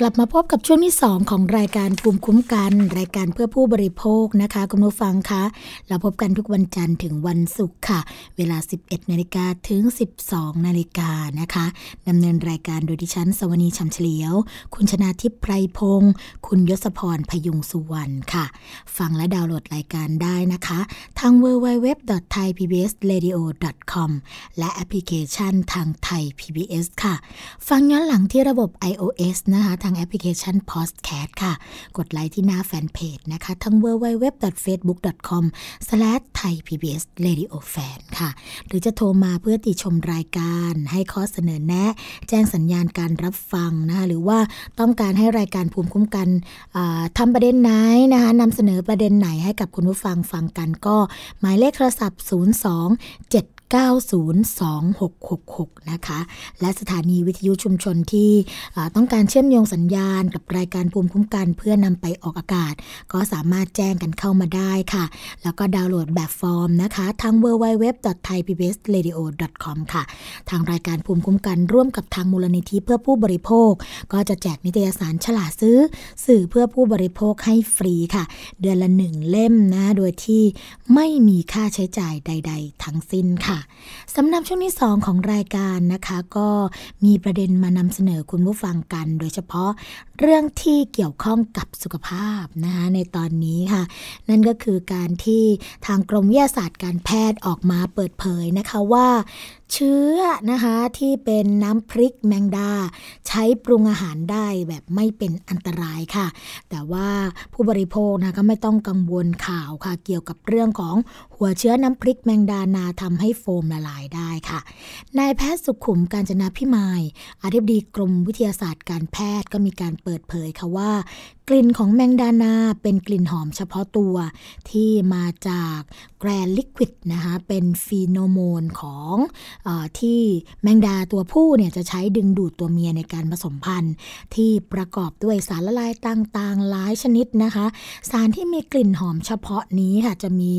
[SPEAKER 2] ลับมาพบกับช่วงที่ 2 ของรายการภูมิคุ้มกัน รายการเพื่อผู้บริโภคนะคะ คุณผู้ฟังคะเราพบกันทุกวันจันทร์ถึงวันศุกร์ค่ะ เวลา 11นาฬิกาถึง 12นาฬิกานะคะดำเนินรายการโดยดิฉันสวนีชัมเฉลียว คุณชนาทิพย์ไพรพงศ์คุณยศพรพยุงสุวรรณค่ะ ฟังและดาวน์โหลดรายการได้นะคะ ทาง www.thaipbsradio.com และแอปพลิเคชันทางไทย PBS ค่ะ ฟังย้อนหลังที่ระบบ iOS นะคะทางางแอปพลิเคชัน Podcast ค่ะ กดไลค์ที่หน้าแฟนเพจนะคะ ทั้ง www.facebook.com/thaipbsradiofan ค่ะ หรือจะโทรมาเพื่อติชมรายการ ให้ข้อเสนอแนะ แจ้งสัญญาณการรับฟังนะคะหรือว่าต้องการให้รายการภูมิคุ้มกันทำประเด็นไหนนะคะนำเสนอประเด็นไหนให้กับคุณผู้ฟังฟังกันก็ หมายเลขโทรศัพท์ 02 7 902-666 นะคะ และสถานีวิทยุชุมชนที่ต้องการเชื่อมโยงสัญญาณกับรายการภูมิคุ้มกันเพื่อนำไปออกอากาศ ก็สามารถแจ้งกันเข้ามาได้ค่ะ แล้วก็ดาวน์โหลดแบบฟอร์มนะคะ ทาง www.thaipbsradio.com ค่ะ ทางรายการภูมิคุ้มกันร่วมกับทางมูลนิธิเพื่อผู้บริโภค ก็จะแจกนิตยสารฉลาดซื้อ สื่อเพื่อผู้บริโภคให้ฟรีค่ะ เดือนละหนึ่งเล่มนะ โดยที่ไม่มีค่าใช้จ่ายใด ๆ ทั้งสิ้นค่ะสำหรับช่วงที่ 2 ของรายการนะคะ ก็มีประเด็นมานำเสนอคุณผู้ฟังกัน โดยเฉพาะเรื่องที่เกี่ยวข้องกับสุขภาพนะคะในตอนนี้ค่ะ นั่นก็คือการที่ทางกรมวิทยาศาสตร์การแพทย์ออกมาเปิดเผยนะคะว่า เชื้อนะคะที่เป็นน้ำพริกแมงดา ใช้ปรุงอาหารได้แบบไม่เป็นอันตรายค่ะ แต่ว่าผู้บริโภคนะก็ไม่ต้องกังวลข่าวค่ะ เกี่ยวกับเรื่องของหัวเชื้อน้ำพริกแมงดานาทำให้โฟมละลายได้ค่ะนายแพทย์สุขุมการจนาพิมายอธิบดีกรมวิทยาศาสตร์การแพทย์ก็มีการเปิดเผยค่ะว่ากลิ่นของแมงดานาเป็นกลิ่นหอมเฉพาะตัวที่มาจากแกรนลิควิดนะคะเป็นฟีโนโมนของอที่แมงดาตัวผู้เนี่ยจะใช้ดึงดูดตัวเมียในการผสมพันธุ์ที่ประกอบด้วยสารละลายต่างๆ หลายชนิดนะคะ สารที่มีกลิ่นหอมเฉพาะนี้ค่ะจะมี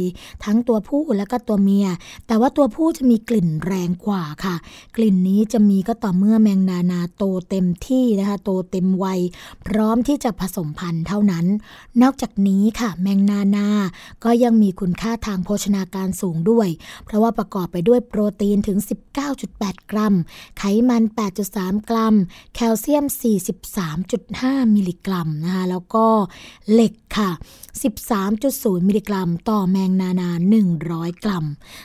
[SPEAKER 2] ทั้งตัวผู้และก็ตัวเมีย แต่ว่าตัวผู้จะมีกลิ่นแรงกว่าค่ะ กลิ่นนี้จะมีก็ต่อเมื่อแมงดานาโตเต็มที่นะคะโตเต็มวัย พร้อมที่จะผสมพันธ์เท่านั้น นอกจากนี้ค่ะ แมงนานา ก็ยังมีคุณค่าทางโภชนาการสูงด้วย เพราะว่าประกอบไปด้วยโปรตีนถึง 19.8 กรัม ไขมัน 8.3 กรัม แคลเซียม 43.5 มิลลิกรัมนะคะ แล้วก็เหล็กค่ะ 13.0 มิลลิกรัม ต่อแมงนานา 100 กรัม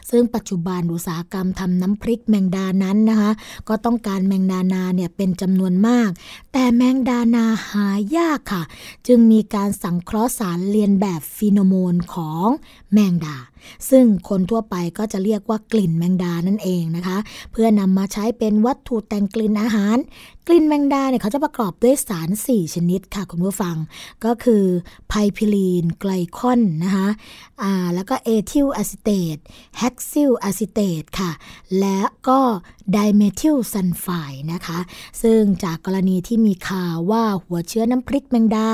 [SPEAKER 2] ซึ่งปัจจุบันอุตสาหกรรมทำน้ำพริกแมงดานั้นนะคะ ก็ต้องการแมงดานาเนี่ยเป็นจำนวนมาก แต่แมงดานาหายากค่ะจึงมีการสังเคราะห์สารเลียนแบบฟีโนโมนของแมงดา ซึ่งคนทั่วไปก็จะเรียกว่ากลิ่นแมงดานั่นเองนะคะ เพื่อนำมาใช้เป็นวัตถุแต่งกลิ่นอาหาร กลิ่นแมงดาเนี่ยเขาจะประกอบด้วยสาร 4 ชนิดค่ะคุณผู้ฟัง ก็คือ propylene glycol นะคะอ่าแล้วก็ ethyl acetate hexyl acetate ค่ะ และก็ dimethyl sulfide นะคะ ซึ่งจากกรณีที่มีข่าวว่าหัวเชื้อน้ำพริกแมงดา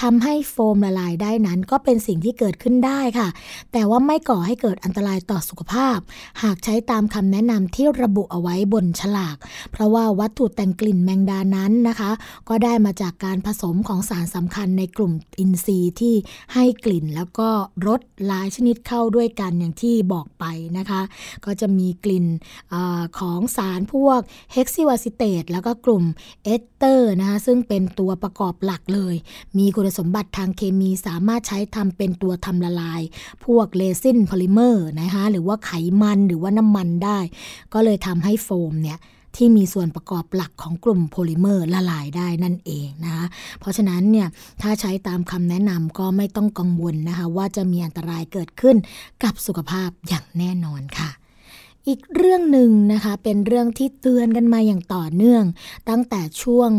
[SPEAKER 2] ทำให้โฟมละลายได้นั้นก็เป็นสิ่งที่เกิดขึ้นได้ค่ะ แต่ว่าไม่ก่อให้เกิดอันตรายต่อสุขภาพ หากใช้ตามคำแนะนำที่ระบุเอาไว้บนฉลาก เพราะว่าวัตถุแต่งกลิ่นแมงดานั้นนะคะ ก็ได้มาจากการผสมของสารสำคัญในกลุ่มอินทรีย์ที่ให้กลิ่นแล้วก็รสหลายชนิดเข้าด้วยกันอย่างที่บอกไปนะคะ ก็จะมีกลิ่นอของสารพวก hexyl acetate แล้วก็กลุ่มเอสเตอร์นะคะซึ่งเป็นตัวประกอบหลักเลย มีคุณสมบัติทางเคมีสามารถใช้ทำเป็นตัวทำละลาย พวกเรซินโพลิเมอร์นะคะหรือว่าไขมันหรือว่าน้ำมันได้ ก็เลยทำให้โฟมเนี่ยที่มีส่วนประกอบหลักของกลุ่มโพลิเมอร์ละลายได้นั่นเองนะคะเพราะฉะนั้นเนี่ยถ้าใช้ตามคำแนะนำก็ไม่ต้องกังวลนะคะว่าจะมีอันตรายเกิดขึ้นกับสุขภาพอย่างแน่นอนค่ะ อีกเรื่องหนึ่งนะคะเป็นเรื่องที่เตือนกันมาอย่างต่อเนื่อง ตั้งแต่ช่วง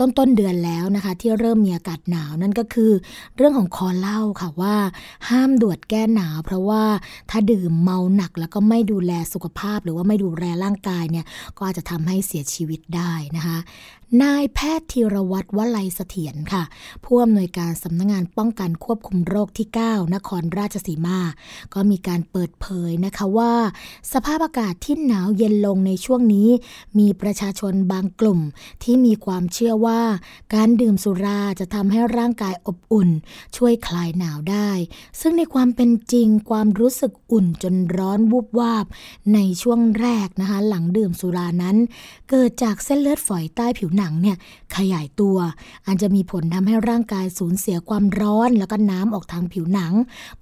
[SPEAKER 2] ต้นต้นเดือนแล้วนะคะ ที่เริ่มมีอากาศหนาวนั่นก็คือ เรื่องของคอเล่าค่ะว่า ห้ามดวดแก้หนาว เพราะว่าถ้าดื่มเมาหนักแล้วก็ไม่ดูแลสุขภาพ หรือว่าไม่ดูแลร่างกายเนี่ยก็อาจจะทำให้เสียชีวิตได้นะคะนายแพทย์ธีรวัตรวลัยเสถียรค่ะ ผู้อำนวยการสำนักงงานป้องกันควบคุมโรคที่ 9 นครราชสีมา ก็มีการเปิดเผยนะคะว่า สภาพอากาศที่หนาวเย็นลงในช่วงนี้ มีประชาชนบางกลุ่มที่มีความเชื่อว่า การดื่มสุราจะทำให้ร่างกายอบอุ่น ช่วยคลายหนาวได้ ซึ่งในความเป็นจริงความรู้สึกอุ่นจนร้อนวูบวาบ ในช่วงแรกนะคะหลังดื่มสุรานั้น เกิดจากเส้นเลือดฝอยใต้ผิวหนังเนี่ยขยายตัว อันจะมีผลทำให้ร่างกายสูญเสียความร้อน แล้วก็น้ำออกทางผิวหนัง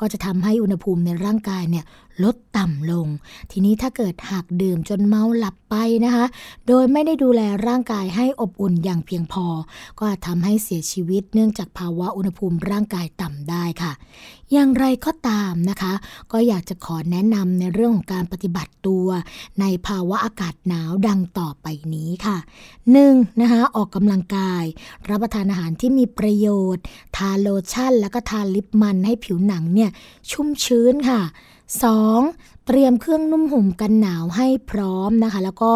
[SPEAKER 2] ก็จะทำให้อุณหภูมิในร่างกายเนี่ยลดต่ำลง ทีนี้ถ้าเกิดหากดื่มจนเมาหลับไปนะคะ โดยไม่ได้ดูแลร่างกายให้อบอุ่นอย่างเพียงพอ ก็อาจทำให้เสียชีวิตเนื่องจากภาวะอุณหภูมิร่างกายต่ำได้ค่ะ อย่างไรก็ตามนะคะ ก็อยากจะขอแนะนำในเรื่องของการปฏิบัติตัว ในภาวะอากาศหนาวดังต่อไปนี้ค่ะ 1. นะคะออกกำลังกาย รับประทานอาหารที่มีประโยชน์ ทาโลชั่น แล้วก็ทาลิปมันให้ผิวหนังเนี่ยชุ่มชื้นค่ะ 2. เตรียมเครื่องนุ่มห่มกันหนาวให้พร้อมนะคะ แล้วก็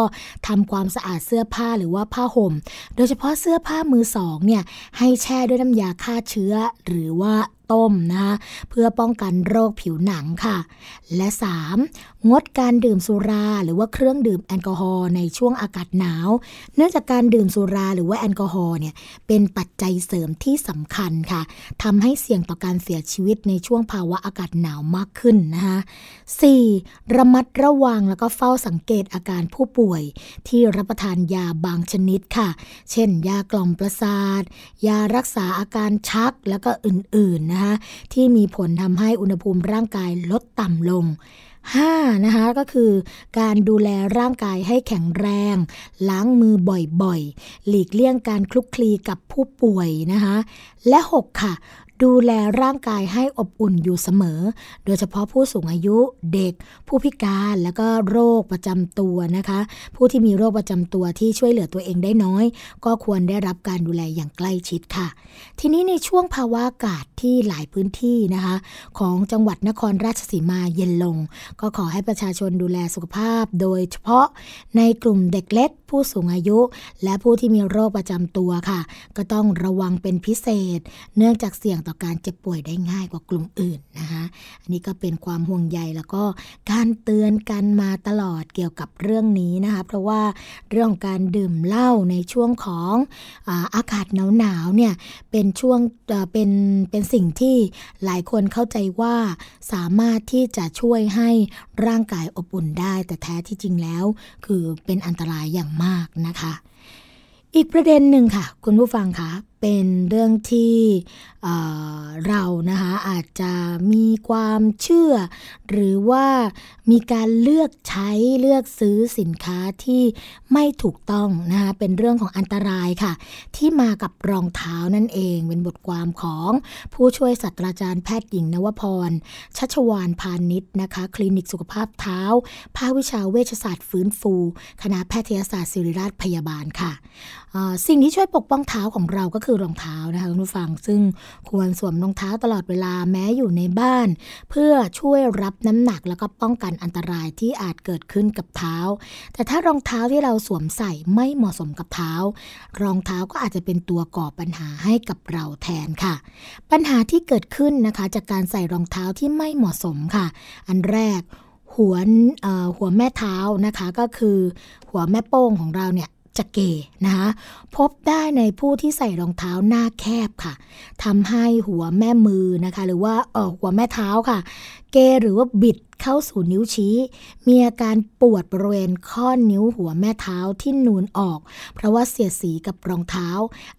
[SPEAKER 2] ทำความสะอาดเสื้อผ้าหรือว่าผ้าห่ม โดยเฉพาะเสื้อผ้ามือสองเนี่ยให้แช่ด้วยน้ำยาฆ่าเชื้อหรือว่าต้มนะคะเพื่อป้องกันโรคผิวหนังค่ะ และ 3. งดการดื่มสุราหรือว่าเครื่องดื่มแอลกอฮอล์ในช่วงอากาศหนาว เนื่องจากการดื่มสุราหรือว่าแอลกอฮอล์เนี่ยเป็นปัจจัยเสริมที่สำคัญค่ะทำให้เสี่ยงต่อการเสียชีวิตในช่วงภาวะอากาศหนาวมากขึ้นนะคะ 4. ระมัดระวังแล้วก็เฝ้าสังเกตอาการผู้ป่วย ที่รับประทานยาบางชนิดค่ะ เช่น ยากล่อมประสาท ยารักษาอาการชักแล้วก็อื่นๆนะคะที่มีผลทำให้อุณหภูมิร่างกายลดต่ำลง 5. นะคะก็คือการดูแลร่างกายให้แข็งแรง ล้างมือบ่อยๆ หลีกเลี่ยงการคลุกคลีกับผู้ป่วยนะคะและ 6. ค่ะ ดูแลร่างกายให้อบอุ่นอยู่เสมอ โดยเฉพาะผู้สูงอายุเด็ก ผู้พิการแล้วก็โรคประจำตัวนะคะ ผู้ที่มีโรคประจำตัวที่ช่วยเหลือตัวเองได้น้อย ก็ควรได้รับการดูแลอย่างใกล้ชิดค่ะ ทีนี้ในช่วงภาวะอากาศที่หลายพื้นที่นะคะ ของจังหวัดนครราชสีมาเย็นลง ก็ขอให้ประชาชนดูแลสุขภาพ โดยเฉพาะในกลุ่มเด็กเล็ก ผู้สูงอายุ และผู้ที่มีโรคประจำตัวค่ะ ก็ต้องระวังเป็นพิเศษ เนื่องจากเสี่ยงต่อการเจ็บป่วยได้ง่ายกว่ากลุ่มอื่นนะคะอันนี้ก็เป็นความห่วงใยแล้วก็การเตือนกันมาตลอดเกี่ยวกับเรื่องนี้นะคะเพราะว่าเรื่องการดื่มเหล้าในช่วงของอาอากาศหนาวๆเนี่ยเป็นช่วงเป็นเป็นสิ่งที่หลายคนเข้าใจว่าสามารถที่จะช่วยให้ร่างกายอบอุ่นได้ แต่แท้ที่จริงแล้ว คือเป็นอันตรายอย่างมากนะคะ อีกประเด็นหนึ่งค่ะ คุณผู้ฟังคะเป็นเรื่องที่เรานะคะอาจจะมีความเชื่อ หรือว่ามีการเลือกใช้เลือกซื้อสินค้าที่ไม่ถูกต้องนะคะเป็นเรื่องของอันตรายค่ะ ที่มากับรองเท้านั่นเอง เป็นบทความของผู้ช่วยศาสตราจารย์แพทย์หญิงนวพร ชัชวานพาณิชย์นะคะ คลินิกสุขภาพเท้า ภาควิชาเวชศาสตร์ฟื้นฟู คณะแพทยศาสตร์ศิริราชพยาบาลค่ะสิ่งที่ช่วยปกป้องเท้าของเราก็คือรองเท้านะคะคุณผู้ฟังซึ่งควรสวมรองเท้าตลอดเวลาแม้อยู่ในบ้าน เพื่อช่วยรับน้ำหนักแล้วก็ป้องกันอันตรายที่อาจเกิดขึ้นกับเท้า แต่ถ้ารองเท้าที่เราสวมใส่ไม่เหมาะสมกับเท้า รองเท้าก็อาจจะเป็นตัวก่อปัญหาให้กับเราแทนค่ะ ปัญหาที่เกิดขึ้นนะคะ จากการใส่รองเท้าที่ไม่เหมาะสมค่ะ อันแรกหัวหัวแม่เท้านะคะก็คือหัวแม่โป้งของเราเนี่ย จะเกนะคะพบได้ในผู้ที่ใส่รองเท้าหน้าแคบค่ะทำให้หัวแม่มือนะคะ หรือว่าเออหัวแม่เท้าค่ะ เกหรือว่าบิดเข้าสู่นิ้วชี้ มีอาการปวดบริเวณข้อนิ้วหัวแม่เท้าที่นูนออก เพราะว่าเสียดสีกับรองเท้า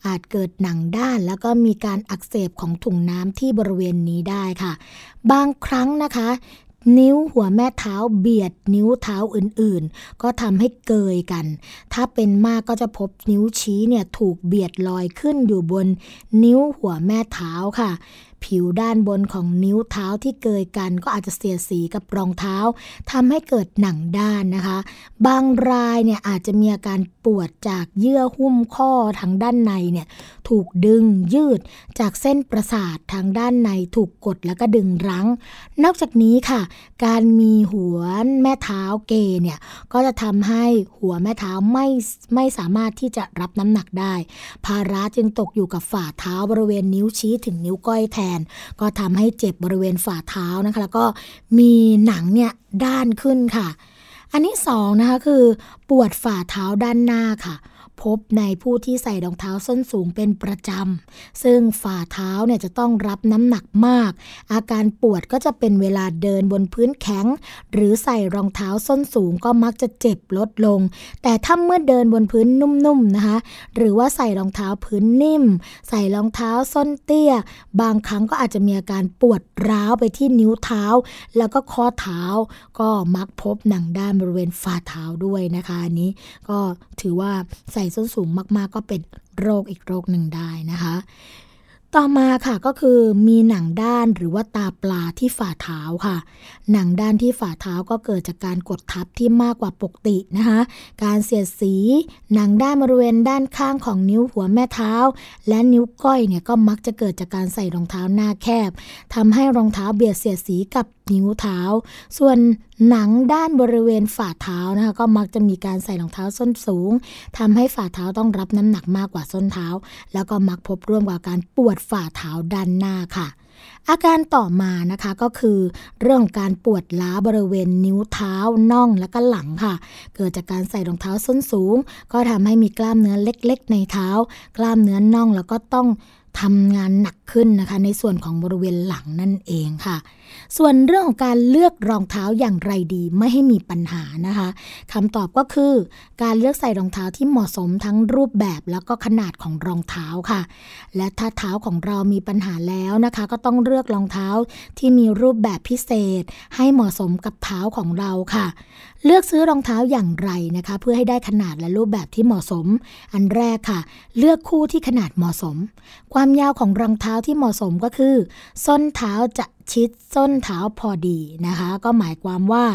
[SPEAKER 2] อาจเกิดหนังด้าน แล้วก็มีการอักเสบของถุงน้ำที่บริเวณนี้ได้ค่ะ บางครั้งนะคะ นิ้วหัวแม่เท้าเบียดนิ้วเท้าอื่นๆ ก็ทำให้เกยกัน ถ้าเป็นมากก็จะพบนิ้วชี้เนี่ยถูกเบียดลอยขึ้นอยู่บนนิ้วหัวแม่เท้าค่ะผิวด้านบนของนิ้วเท้าที่เกยกัน ก็อาจจะเสียสีกับรองเท้าทำให้เกิดหนังด้านนะคะ บางรายเนี่ยอาจจะมีอาการปวดจากเยื่อหุ้มข้อทางด้านในเนี่ยถูกดึงยืดจากเส้นประสาททางด้านในถูกกดแล้วก็ดึงรั้ง นอกจากนี้ค่ะ การมีหัวแม่เท้าเกยเนี่ยก็จะทำให้หัวแม่เท้าไม่ไม่สามารถที่จะรับน้ำหนักได้ ภาระจึงตกอยู่กับฝ่าเท้าบริเวณนิ้วชี้ถึงนิ้วก้อยแทนก็ทำให้เจ็บบริเวณฝ่าเท้านะคะ แล้วก็มีหนังเนี่ยด้านขึ้นค่ะ อันนี้สองนะคะคือ ปวดฝ่าเท้าด้านหน้าค่ะ พบในผู้ที่ใส่รองเท้าส้นสูงเป็นประจำ ซึ่งฝ่าเท้าเนี่ยจะต้องรับน้ำหนักมาก อาการปวดก็จะเป็นเวลาเดินบนพื้นแข็ง หรือใส่รองเท้าส้นสูงก็มักจะเจ็บลดลง แต่ถ้าเมื่อเดินบนพื้นนุ่มๆนะคะ หรือว่าใส่รองเท้าพื้นนิ่ม ใส่รองเท้าส้นเตี้ย บางครั้งก็อาจจะมีอาการปวดร้าวไปที่นิ้วเท้า แล้วก็ข้อเท้าก็มักพบหนังด้านบริเวณฝ่าเท้าด้วยนะคะอันนี้ก็ถือว่าใส่ส้นสูงมากๆ ก็เป็นโรคอีกโรคหนึ่งได้นะคะ ต่อมาค่ะก็คือมีหนังด้านหรือว่าตาปลาที่ฝ่าเท้าค่ะ หนังด้านที่ฝ่าเท้าก็เกิดจากการกดทับที่มากกว่าปกตินะคะ การเสียดสี หนังด้านบริเวณด้านข้างของนิ้วหัวแม่เท้า และนิ้วก้อยเนี่ยก็มักจะเกิดจากการใส่รองเท้าหน้าแคบทำให้รองเท้าเบียดเสียดสีกับ นิ้วเท้า ส่วนหนังด้านบริเวณฝ่าเท้านะคะก็มักจะมีการใส่รองเท้าส้นสูงทำให้ฝ่าเท้าต้องรับน้ำหนักมากกว่าส้นเท้า แล้วก็มักพบร่วมกับการปวดฝ่าเท้าด้านหน้าค่ะอาการต่อมานะคะก็คือเรื่องการปวดล้าบริเวณนิ้วเท้าน่องและก็หลังค่ะ เกิดจากการใส่รองเท้าส้นสูง ก็ทำให้มีกล้ามเนื้อเล็กๆ ในเท้า กล้ามเนื้อน่องแล้วก็ต้องทำงานหนักขึ้นนะคะ ในส่วนของบริเวณหลังนั่นเองค่ะ ส่วนเรื่องของการเลือกรองเท้าอย่างไรดีไม่ให้มีปัญหานะคะคำตอบก็คือ การเลือกใส่รองเท้าที่เหมาะสมทั้งรูปแบบแล้วก็ขนาดของรองเท้าค่ะ และถ้าเท้าของเรามีปัญหาแล้วนะคะ ก็ต้องเลือกรองเท้าที่มีรูปแบบพิเศษ ให้เหมาะสมกับเท้าของเราค่ะ เลือกซื้อรองเท้าอย่างไรนะคะ เพื่อให้ได้ขนาดและรูปแบบที่เหมาะสม อันแรกค่ะ เลือกคู่ที่ขนาดเหมาะสม ความยาวของรองเท้าที่เหมาะสมก็คือ ส้นเท้าจะ ชิดส้นเท้าพอดีนะคะ ก็หมายความว่า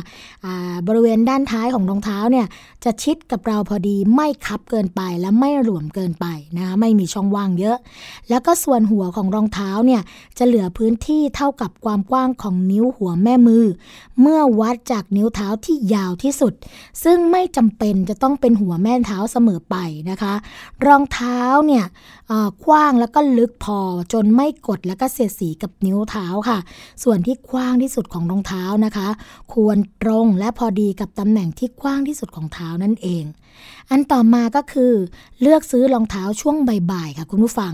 [SPEAKER 2] บริเวณด้านท้ายของรองเท้าเนี่ยจะชิดกับเราพอดีไม่คับเกินไปและไม่หลวมเกินไปนะคะไม่มีช่องว่างเยอะ แล้วก็ส่วนหัวของรองเท้าเนี่ยจะเหลือพื้นที่เท่ากับความกว้างของนิ้วหัวแม่มือ เมื่อวัดจากนิ้วเท้าที่ยาวที่สุด ซึ่งไม่จำเป็นจะต้องเป็นหัวแม่เท้าเสมอไปนะคะ รองเท้าเนี่ยกว้างแล้วก็ลึกพอจนไม่กดแล้วก็เสียดสีกับนิ้วเท้าค่ะส่วนที่กว้างที่สุดของรองเท้านะคะ ควรตรงและพอดีกับตำแหน่งที่กว้างที่สุดของเท้านั่นเอง อันต่อมาก็คือเลือกซื้อรองเท้าช่วงบ่ายๆค่ะคุณผู้ฟัง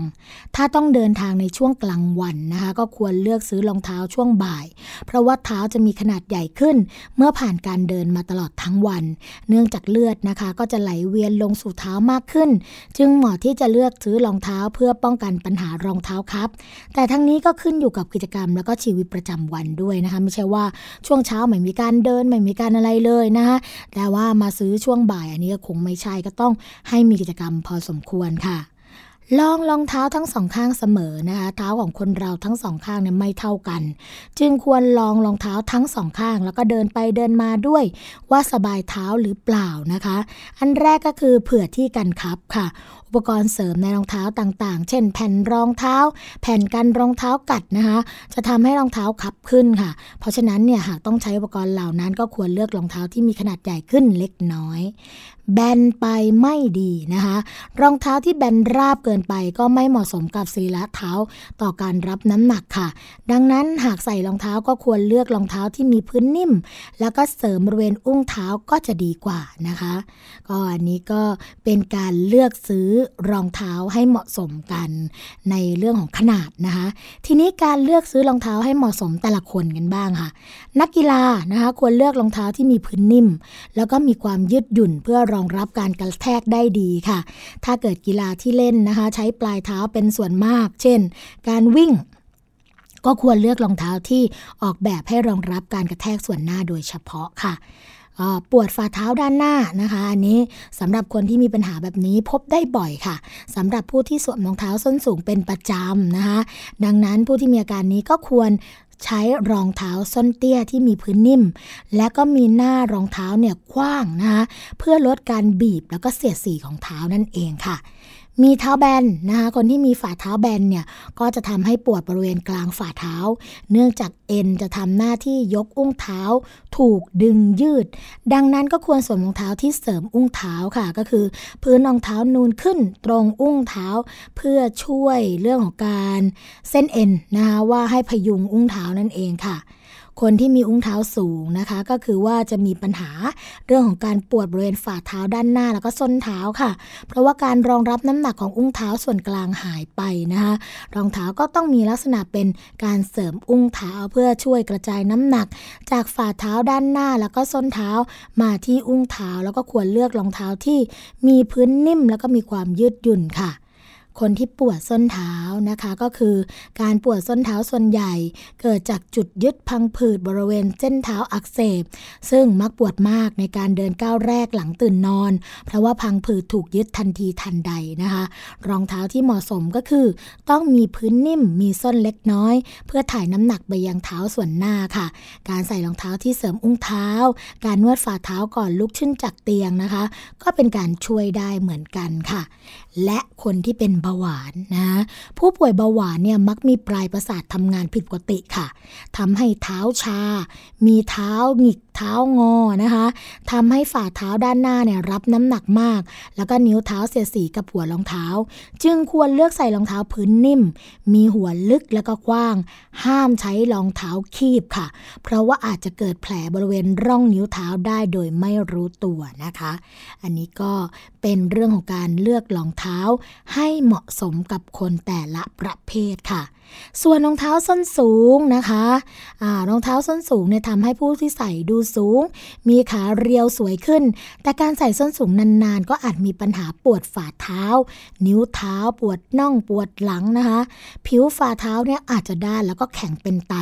[SPEAKER 2] ถ้าต้องเดินทางในช่วงกลางวันนะคะ ก็ควรเลือกซื้อรองเท้าช่วงบ่าย เพราะว่าเท้าจะมีขนาดใหญ่ขึ้น เมื่อผ่านการเดินมาตลอดทั้งวัน เนื่องจากเลือดนะคะ ก็จะไหลเวียนลงสู่เท้ามากขึ้น จึงเหมาะที่จะเลือกซื้อรองเท้าเพื่อป้องกันปัญหารองเท้าครับ แต่ทั้งนี้ก็ขึ้นอยู่กับกิจกรรมแล้วก็ชีวิตประจำวันด้วยนะคะไม่ใช่ว่าช่วงเช้าไม่มีการเดินไม่มีการอะไรเลยนะคะแต่ว่ามาซื้อช่วงบ่ายอันนี้ก็งไม่ใช่ก็ต้องให้มีกิจกรรมพอสมควรค่ะลองรองเท้าทั้งสองข้างเสมอนะคะ เท้าของคนเราทั้งสองข้างเนี่ยไม่เท่ากัน จึงควรลองรองเท้าทั้งสองข้าง แล้วก็เดินไปเดินมาด้วย ว่าสบายเท้าหรือเปล่านะคะ อันแรกก็คือเผื่อที่กันคับค่ะ อุปกรณ์เสริมในรองเท้าต่างๆ เช่น แผ่นรองเท้า แผ่นกันรองเท้ากัดนะคะ จะทำให้รองเท้าขับขึ้นค่ะ เพราะฉะนั้นเนี่ยหากต้องใช้อุปกรณ์เหล่านั้น ก็ควรเลือกรองเท้าที่มีขนาดใหญ่ขึ้นเล็กน้อย แบนไปไม่ดีนะคะ รองเท้าที่แบนราบเกินไปก็ไม่เหมาะสมกับศีละเท้าต่อการรับน้ำหนักค่ะ ดังนั้นหากใส่รองเท้าก็ควรเลือกรองเท้าที่มีพื้นนิ่ม แล้วก็เสริมบริเวณอุ้งเท้าก็จะดีกว่านะคะ ก็อันนี้ก็เป็นการเลือกซื้อรองเท้าให้เหมาะสมกันในเรื่องของขนาดนะคะ ทีนี้การเลือกซื้อรองเท้าให้เหมาะสมแต่ละคนกันบ้างค่ะ นักกีฬานะคะควรเลือกรองเท้าที่มีพื้นนิ่ม แล้วก็มีความยืดหยุ่นเพื่อรอองรับการกระแทกได้ดีค่ะ ถ้าเกิดกีฬาที่เล่นนะคะ ใช้ปลายเท้าเป็นส่วนมาก เช่น การวิ่งก็ควรเลือกรองเท้าที่ออกแบบให้รองรับการกระแทกส่วนหน้าโดยเฉพาะค่ะ ปวดฝ่าเท้าด้านหน้านะคะ อันนี้สำหรับคนที่มีปัญหาแบบนี้พบได้บ่อยค่ะสำหรับผู้ที่สวมรองเท้าส้นสูงเป็นประจำนะคะ ดังนั้นผู้ที่มีอาการนี้ก็ควรใช้รองเท้าส้นเตี้ยที่มีพื้นนิ่ม และก็มีหน้ารองเท้าเนี่ยกว้างนะคะเพื่อลดการบีบแล้วก็เสียดสีของเท้านั่นเองค่ะ มีเท้าแบนนะคะคนที่มีฝ่าเท้าแบนเนี่ยก็จะทำให้ปวดบริเวณกลางฝ่าเท้า เนื่องจากเอ็นจะทำหน้าที่ยกอุ้งเท้า ถูกดึงยืด ดังนั้นก็ควรสวมรองเท้าที่เสริมอุ้งเท้าค่ะ ก็คือ พื้นรองเท้านูนขึ้นตรงอุ้งเท้า เพื่อช่วยเรื่องของการเส้นเอ็นนะคะว่าให้พยุงอุ้งเท้านั่นเองค่ะ คนที่มีอุ้งเท้าสูงนะคะ ก็คือว่าจะมีปัญหาเรื่องของการปวดบริเวณฝ่าเท้าด้านหน้าแล้วก็ส้นเท้าค่ะ เพราะว่าการรองรับน้ำหนักของอุ้งเท้าส่วนกลางหายไปนะคะ รองเท้าก็ต้องมีลักษณะเป็นการเสริมอุ้งเท้าเพื่อช่วยกระจายน้ำหนัก จากฝ่าเท้าด้านหน้าแล้วก็ส้นเท้ามาที่อุ้งเท้าแล้วก็ควรเลือกรองเท้าที่มีพื้นนิ่มแล้วก็มีความยืดหยุ่นค่ะ คนที่ปวดส้นเท้านะคะก็คือการปวดส้นเท้าส่วนใหญ่ เกิดจากจุดยึดพังผืดบริเวณเส้นเท้าอักเสบ ซึ่งมักปวดมากในการเดินก้าวแรกหลังตื่นนอน เพราะว่าพังผืดถูกยึดทันทีทันใดนะคะ รองเท้าที่เหมาะสมก็คือ ต้องมีพื้นนิ่มมีส้นเล็กน้อย เพื่อถ่ายน้ำหนักไปยังเท้าส่วนหน้าค่ะ การใส่รองเท้าที่เสริมอุ้งเท้า การนวดฝ่าเท้าก่อนลุกขึ้นจากเตียงนะคะ ก็เป็นการช่วยได้เหมือนกันค่ะและคนที่เป็นเบาหวานนะผู้ป่วยเบาหวานเนี่ยมักมีปลายประสาททำงานผิดปกติค่ะทำให้เท้าชา มีเท้าหงิก เท้างอนะคะทำให้ฝ่าเท้าด้านหน้าเนี่ยรับน้ำหนักมาก แล้วก็นิ้วเท้าเสียสีกับหัวรองเท้า จึงควรเลือกใส่รองเท้าพื้นนิ่ม มีหัวลึกแล้วก็กว้าง ห้ามใช้รองเท้าคีบค่ะ เพราะว่าอาจจะเกิดแผลบริเวณร่องนิ้วเท้าได้โดยไม่รู้ตัวนะคะ อันนี้ก็เป็นเรื่องของการเลือกรองเท้า ให้เหมาะสมกับคนแต่ละประเภทค่ะส่วนรองเท้าส้นสูงนะคะอรองเท้าส้นสูงเนี่ยทำให้ผู้ที่ใส่ดูสูง มีขาเรียวสวยขึ้น แต่การใส่ส้นสูงนานๆ ก็อาจมีปัญหาปวดฝ่าเท้า นิ้วเท้าปวดน่องปวดหลังนะคะ ผิวฝ่าเท้าเนี่ยอาจจะด้านแล้วก็แข็งเป็นไต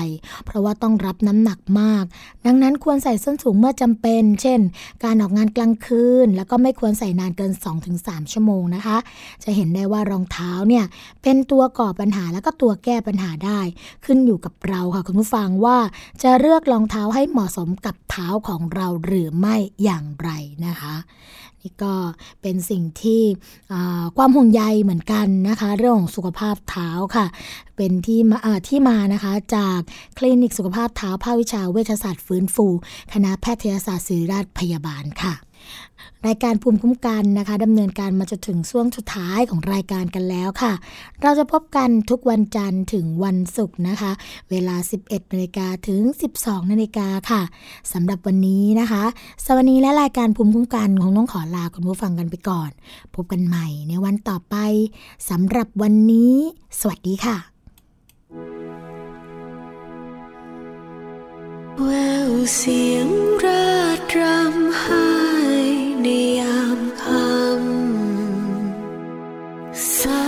[SPEAKER 2] เพราะว่าต้องรับน้ำหนักมาก ดังนั้นควรใส่ส้นสูงเมื่อจำเป็น เช่น การออกงานกลางคืน แล้วก็ไม่ควรใส่นานเกิน 2-3 ชั่วโมงนะคะ จะเห็นได้ว่ารองเท้าเนี่ยเป็นตัวก่อปัญหาแล้วก็ตัวแก้ปัญหาได้ ขึ้นอยู่กับเราค่ะคุณผู้ฟังว่าจะเลือกรองเท้าให้เหมาะสมกับเท้าของเราหรือไม่อย่างไรนะคะ นี่ก็เป็นสิ่งที่ความห่วงใยเหมือนกันนะคะ เรื่องของสุขภาพเท้าค่ะ เป็นที่มาที่มานะคะจากคลินิกสุขภาพเท้าภาควิชาเวชศาสตร์ฟื้นฟู คณะแพทยศาสตร์ศิริราชพยาบาลค่ะ รายการภูมิคุ้มกันนะคะดำเนินการมาจนถึงช่วงสุดท้ายของรายการกันแล้วค่ะ เราจะพบกันทุกวันจันทร์ถึงวันศุกร์นะคะ เวลา 11นาฬิกาถึง 12นาฬิกาค่ะสำหรับวันนี้นะคะ สวัสดีและรายการภูมิคุ้มกันของน้องขอลาคุณผู้ฟังกันไปก่อน พบกันใหม่ในวันต่อไปสำหรับวันนี้ สวัสดีค่ะ
[SPEAKER 8] แววเสียงราดรำหา ม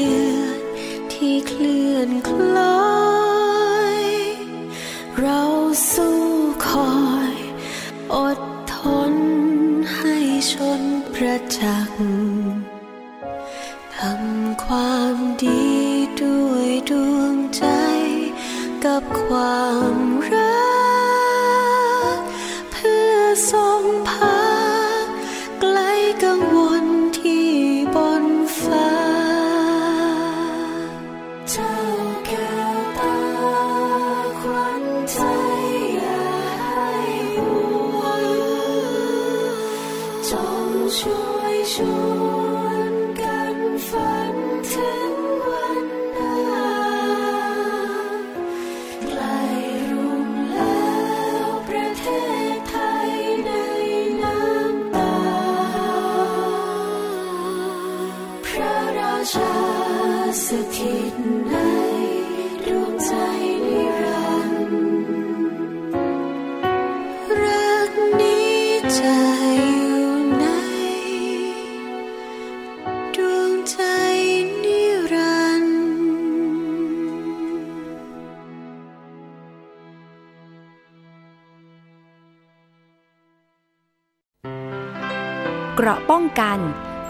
[SPEAKER 8] เดือนที่เคลื่อนคล้อย เราสู้คอย อดทนให้ชนประจักษ์ทำความดี